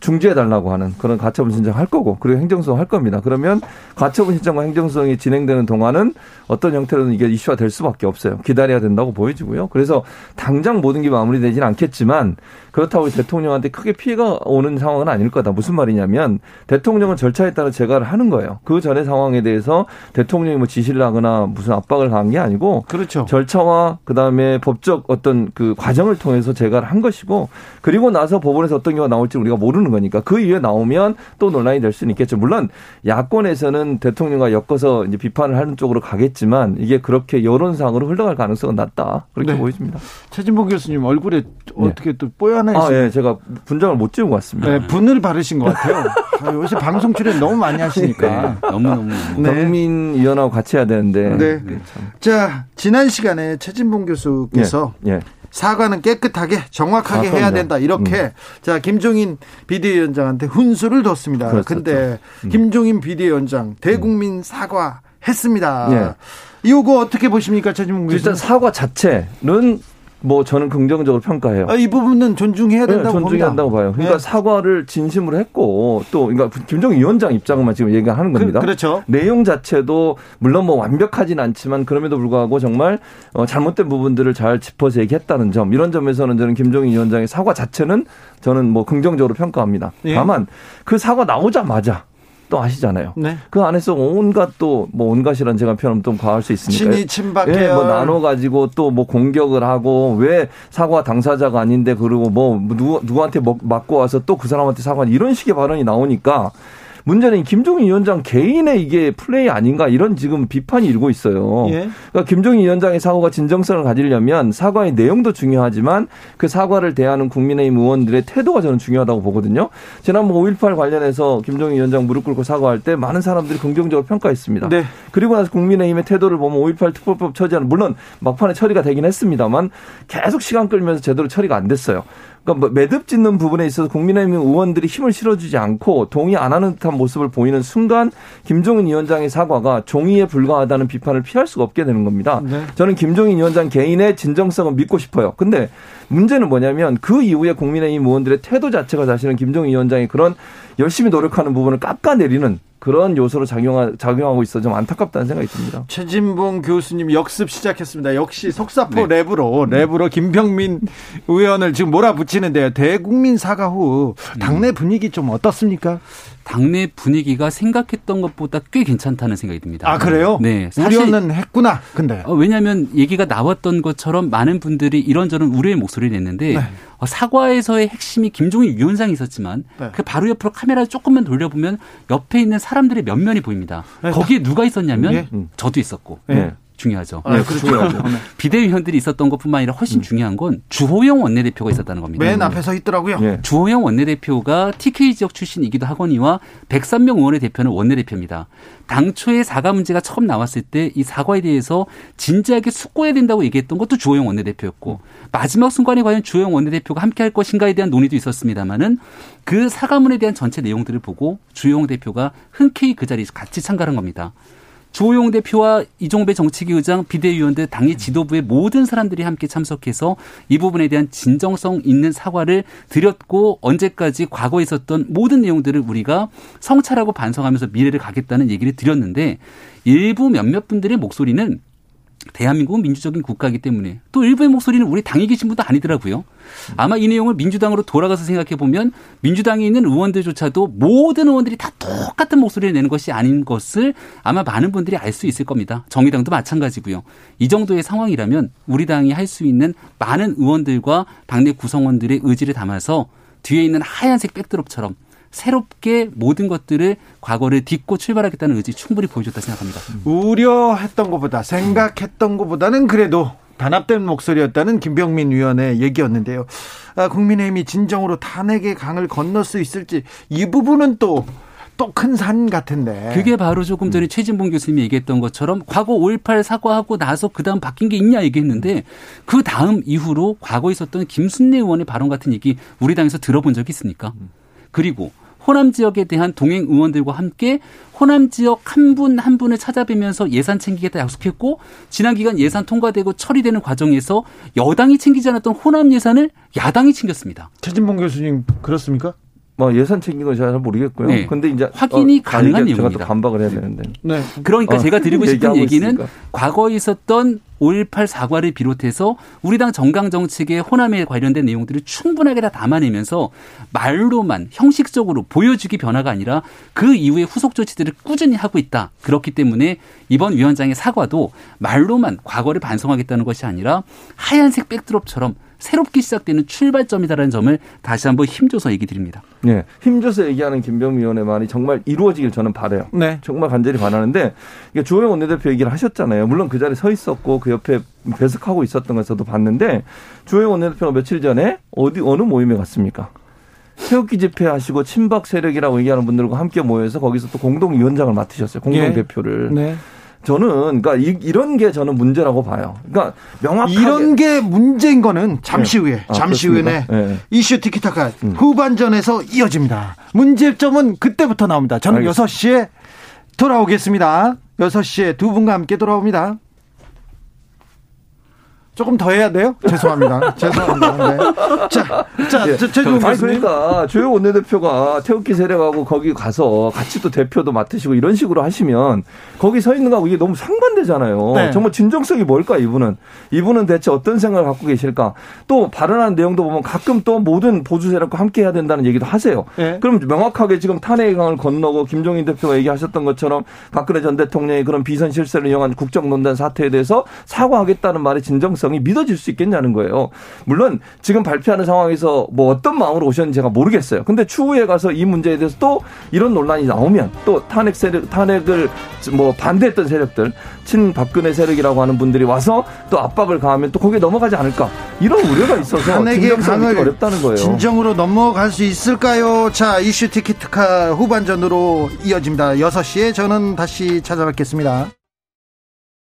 중지해달라고 하는 그런 가처분 신청할 거고 그리고 행정소송 할 겁니다. 그러면 가처분 신청과 행정소송이 진행되는 동안은 어떤 형태로든 이게 이슈화 될 수밖에 없어요. 기다려야 된다고 보여지고요. 그래서 당장 모든 게 마무리되지는 않겠지만 그렇다고 대통령한테 크게 피해가 오는 상황은 아닐 거다. 무슨 말이냐면 대통령은 절차에 따라 재가를 하는 거예요. 그 전의 상황에 대해서 대통령이 뭐 지시를 하거나 무슨 압박을 한 게 아니고 그렇죠. 절차와 그다음에 법적 어떤 그 과정을 통해서 재가를 한 것이고 그리고 나서 법원에서 어떤 경우가 나올지 우리가 모르는 거니까 그 이후에 나오면 또 논란이 될 수는 있겠죠. 물론 야권에서는 대통령과 엮어서 이제 비판을 하는 쪽으로 가겠지만 이게 그렇게 여론상으로 흘러갈 가능성은 낮다. 그렇게 네. 보여집니다.
최진봉 교수님 얼굴에 어떻게 네. 또 뽀얀
아, 예. 제가 분장을 못 지우고 왔습니다. 네,
분을 바르신 것 같아요. 아, 요새 방송 출연 너무 많이 하시니까.
네, 너무너무.
네. 국민 위원하고 같이 해야 되는데. 네.
네 자, 지난 시간에 최진봉 교수께서 예. 예. 사과는 깨끗하게 정확하게 아, 해야 된다 이렇게 음. 자 김종인 비대위원장한테 훈수를 뒀습니다. 그런데 음. 김종인 비대위원장 대국민 사과 했습니다. 예. 이거 어떻게 보십니까 최진봉 교수?
일단 사과 자체는 뭐 저는 긍정적으로 평가해요.
아, 이 부분은 존중해야 된다고 네,
존중해야 한다고 봐요. 그러니까 네. 사과를 진심으로 했고 또 그러니까 김정일 위원장 입장만 지금 얘기하는 겁니다.
그, 렇죠
내용 자체도 물론 뭐 완벽하진 않지만 그럼에도 불구하고 정말 어, 잘못된 부분들을 잘 짚어서 얘기했다는 점 이런 점에서는 저는 김정일 위원장의 사과 자체는 저는 뭐 긍정적으로 평가합니다. 예. 다만 그 사과 나오자마자 또 아시잖아요. 네. 그 안에서 온갖 또 뭐 온갖이란 제가 표현하면 좀 과할 수 있으니까.
친이 친박해. 예,
뭐 나눠 가지고 또 뭐 공격을 하고 왜 사과 당사자가 아닌데 그리고 뭐 누구 누구한테 맞고 와서 또 그 사람한테 사과 이런 식의 발언이 나오니까 문제는 김종인 위원장 개인의 이게 플레이 아닌가 이런 지금 비판이 일고 있어요. 예. 그러니까 김종인 위원장의 사과가 진정성을 가지려면 사과의 내용도 중요하지만 그 사과를 대하는 국민의힘 의원들의 태도가 저는 중요하다고 보거든요. 지난번 5.18 관련해서 김종인 위원장 무릎 꿇고 사과할 때 많은 사람들이 긍정적으로 평가했습니다. 네. 그리고 나서 국민의힘의 태도를 보면 5.18 특별법 처리하는 물론 막판에 처리가 되긴 했습니다만 계속 시간 끌면서 제대로 처리가 안 됐어요. 그러니까 뭐 매듭 짓는 부분에 있어서 국민의힘 의원들이 힘을 실어주지 않고 동의 안 하는 듯한 모습을 보이는 순간 김종인 위원장의 사과가 종이에 불과하다는 비판을 피할 수가 없게 되는 겁니다. 네. 저는 김종인 위원장 개인의 진정성을 믿고 싶어요. 근데 문제는 뭐냐면 그 이후에 국민의힘 의원들의 태도 자체가 사실은 김종인 위원장이 그런 열심히 노력하는 부분을 깎아내리는 그런 요소로 작용하, 작용하고 있어 좀 안타깝다는 생각이 듭니다.
최진봉 교수님 역습 시작했습니다. 역시 속사포 네. 랩으로 랩으로 김병민 의원을 지금 몰아붙이는데요. 대국민 사과 후 당내 분위기 좀 어떻습니까?
당내 분위기가 생각했던 것보다 꽤 괜찮다는 생각이 듭니다.
아 그래요?
네,
우려는 했구나. 근데
어, 왜냐하면 얘기가 나왔던 것처럼 많은 분들이 이런저런 우려의 목소리를 냈는데 네. 어, 사과에서의 핵심이 김종인 위원장이 있었지만 네. 그 바로 옆으로 카메라를 조금만 돌려보면 옆에 있는 사람들의 면면이 보입니다. 네. 거기에 누가 있었냐면 네. 저도 있었고. 네. 중요하죠.
아, 네, 그렇죠. 중요하죠.
비대위원들이 있었던 것뿐만 아니라 훨씬 음. 중요한 건 주호영 원내대표가 있었다는 겁니다.
맨 앞에 서 있더라고요. 네.
주호영 원내대표가 TK 지역 출신이기도 하거니와 103명 의원의 대표는 원내대표입니다. 당초에 사과 문제가 처음 나왔을 때 이 사과에 대해서 진지하게 숙고해야 된다고 얘기했던 것도 주호영 원내대표였고 마지막 순간에 과연 주호영 원내대표가 함께 할 것인가에 대한 논의도 있었습니다마는 그 사과문에 대한 전체 내용들을 보고 주호영 대표가 흔쾌히 그 자리에서 같이 참가한 겁니다. 조용 대표와 이종배 정치기 의장 비대위원들 당의 지도부의 모든 사람들이 함께 참석해서 이 부분에 대한 진정성 있는 사과를 드렸고 언제까지 과거에 있었던 모든 내용들을 우리가 성찰하고 반성하면서 미래를 가겠다는 얘기를 드렸는데 일부 몇몇 분들의 목소리는 대한민국은 민주적인 국가이기 때문에 또 일부의 목소리는 우리 당에 계신 분도 아니더라고요. 아마 이 내용을 민주당으로 돌아가서 생각해 보면 민주당에 있는 의원들조차도 모든 의원들이 다 똑같은 목소리를 내는 것이 아닌 것을 아마 많은 분들이 알 수 있을 겁니다. 정의당도 마찬가지고요. 이 정도의 상황이라면 우리 당이 할 수 있는 많은 의원들과 당내 구성원들의 의지를 담아서 뒤에 있는 하얀색 백드롭처럼 새롭게 모든 것들을 과거를 딛고 출발하겠다는 의지 충분히 보여줬다 생각합니다.
우려했던 것보다 생각했던 것보다는 그래도 단합된 목소리였다는 김병민 위원의 얘기였는데요. 아, 국민의힘이 진정으로 탄핵의 강을 건널 수 있을지 이 부분은 또 또큰산 같은데.
그게 바로 조금 전에 음. 최진봉 교수님이 얘기했던 것처럼 과거 5.18 사과하고 나서 그 다음 바뀐 게 있냐 얘기했는데 그 다음 이후로 과거 있었던 김순례 의원의 발언 같은 얘기 우리 당에서 들어본 적이 있습니까? 음. 그리고 호남 지역에 대한 동행 의원들과 함께 호남 지역 한 분한 한 분을 찾아뵈면서 예산 챙기겠다 약속했고 지난 기간 예산 통과되고 처리되는 과정에서 여당이 챙기지 않았던 호남 예산을 야당이 챙겼습니다.
최진봉 교수님 그렇습니까?
뭐 예산 챙긴 건잘 모르겠고요.
네. 근데 이제 확인이 어, 가능한 내용입니다. 제가
또 반박을 해야 되는데.
네. 그러니까 어, 제가 드리고 싶은 얘기는 있으니까. 과거에 있었던 5.18 사과를 비롯해서 우리 당 정강 정책의 호남에 관련된 내용들을 충분하게 다 담아내면서 말로만 형식적으로 보여주기 변화가 아니라 그 이후에 후속 조치들을 꾸준히 하고 있다. 그렇기 때문에 이번 위원장의 사과도 말로만 과거를 반성하겠다는 것이 아니라 하얀색 백드롭처럼 새롭게 시작되는 출발점이다라는 점을 다시 한번 힘줘서 얘기 드립니다.
네. 힘줘서 얘기하는 김병미 의원의 말이 정말 이루어지길 저는 바래요. 네. 정말 간절히 바라는데 주호영 원내대표 얘기를 하셨잖아요. 물론 그 자리에 서 있었고 그 옆에 배석하고 있었던 걸 저도 봤는데 주호영 원내대표가 며칠 전에 어디 어느 모임에 갔습니까? 태극기 집회 하시고 친박 세력이라고 얘기하는 분들과 함께 모여서 거기서 또 공동위원장을 맡으셨어요. 공동대표를. 네. 네. 저는 그러니까 이, 런게 저는 문제라고 봐요. 그러니까 명확하게
이런 게 문제인 거는 잠시 네. 후에 아, 잠시 후에 네. 이슈 티키타카 음. 후반전에서 이어집니다. 문제점은 그때부터 나옵니다. 저는 알겠습니다. 6시에 돌아오겠습니다. 6시에 두 분과 함께 돌아옵니다. 조금 더 해야 돼요? 죄송합니다. 죄송합니다. 네. 자, 자,
예.
최종
아니 그러니까 주요 원내대표가 태극기 세력하고 거기 가서 같이 또 대표도 맡으시고 이런 식으로 하시면 거기 서 있는 거하고 이게 너무 상반되잖아요.
네.
정말 진정성이 뭘까 이분은 이분은 대체 어떤 생각을 갖고 계실까? 또 발언한 내용도 보면 가끔 또 모든 보수 세력과 함께 해야 된다는 얘기도 하세요.
네.
그럼 명확하게 지금 탄핵의 강을 건너고 김종인 대표가 얘기하셨던 것처럼 박근혜 전 대통령이 그런 비선 실세를 이용한 국정농단 사태에 대해서 사과하겠다는 말의 진정성 이 믿어질 수 있겠냐는 거예요. 물론 지금 발표하는 상황에서 뭐 어떤 마음으로 오셨는지 제가 모르겠어요. 근데 추후에 가서 이 문제에 대해서 또 이런 논란이 나오면 또 탄핵 세력, 탄핵을 뭐 반대했던 세력들, 친 박근혜 세력이라고 하는 분들이 와서 또 압박을 가하면 또 거기에 넘어가지 않을까 이런 우려가 있어서
탄핵의
진정성이
강을
어렵다는 거예요.
진정으로 넘어갈 수 있을까요? 자, 이슈 티키트카 후반전으로 이어집니다. 6시에 저는 다시 찾아뵙겠습니다.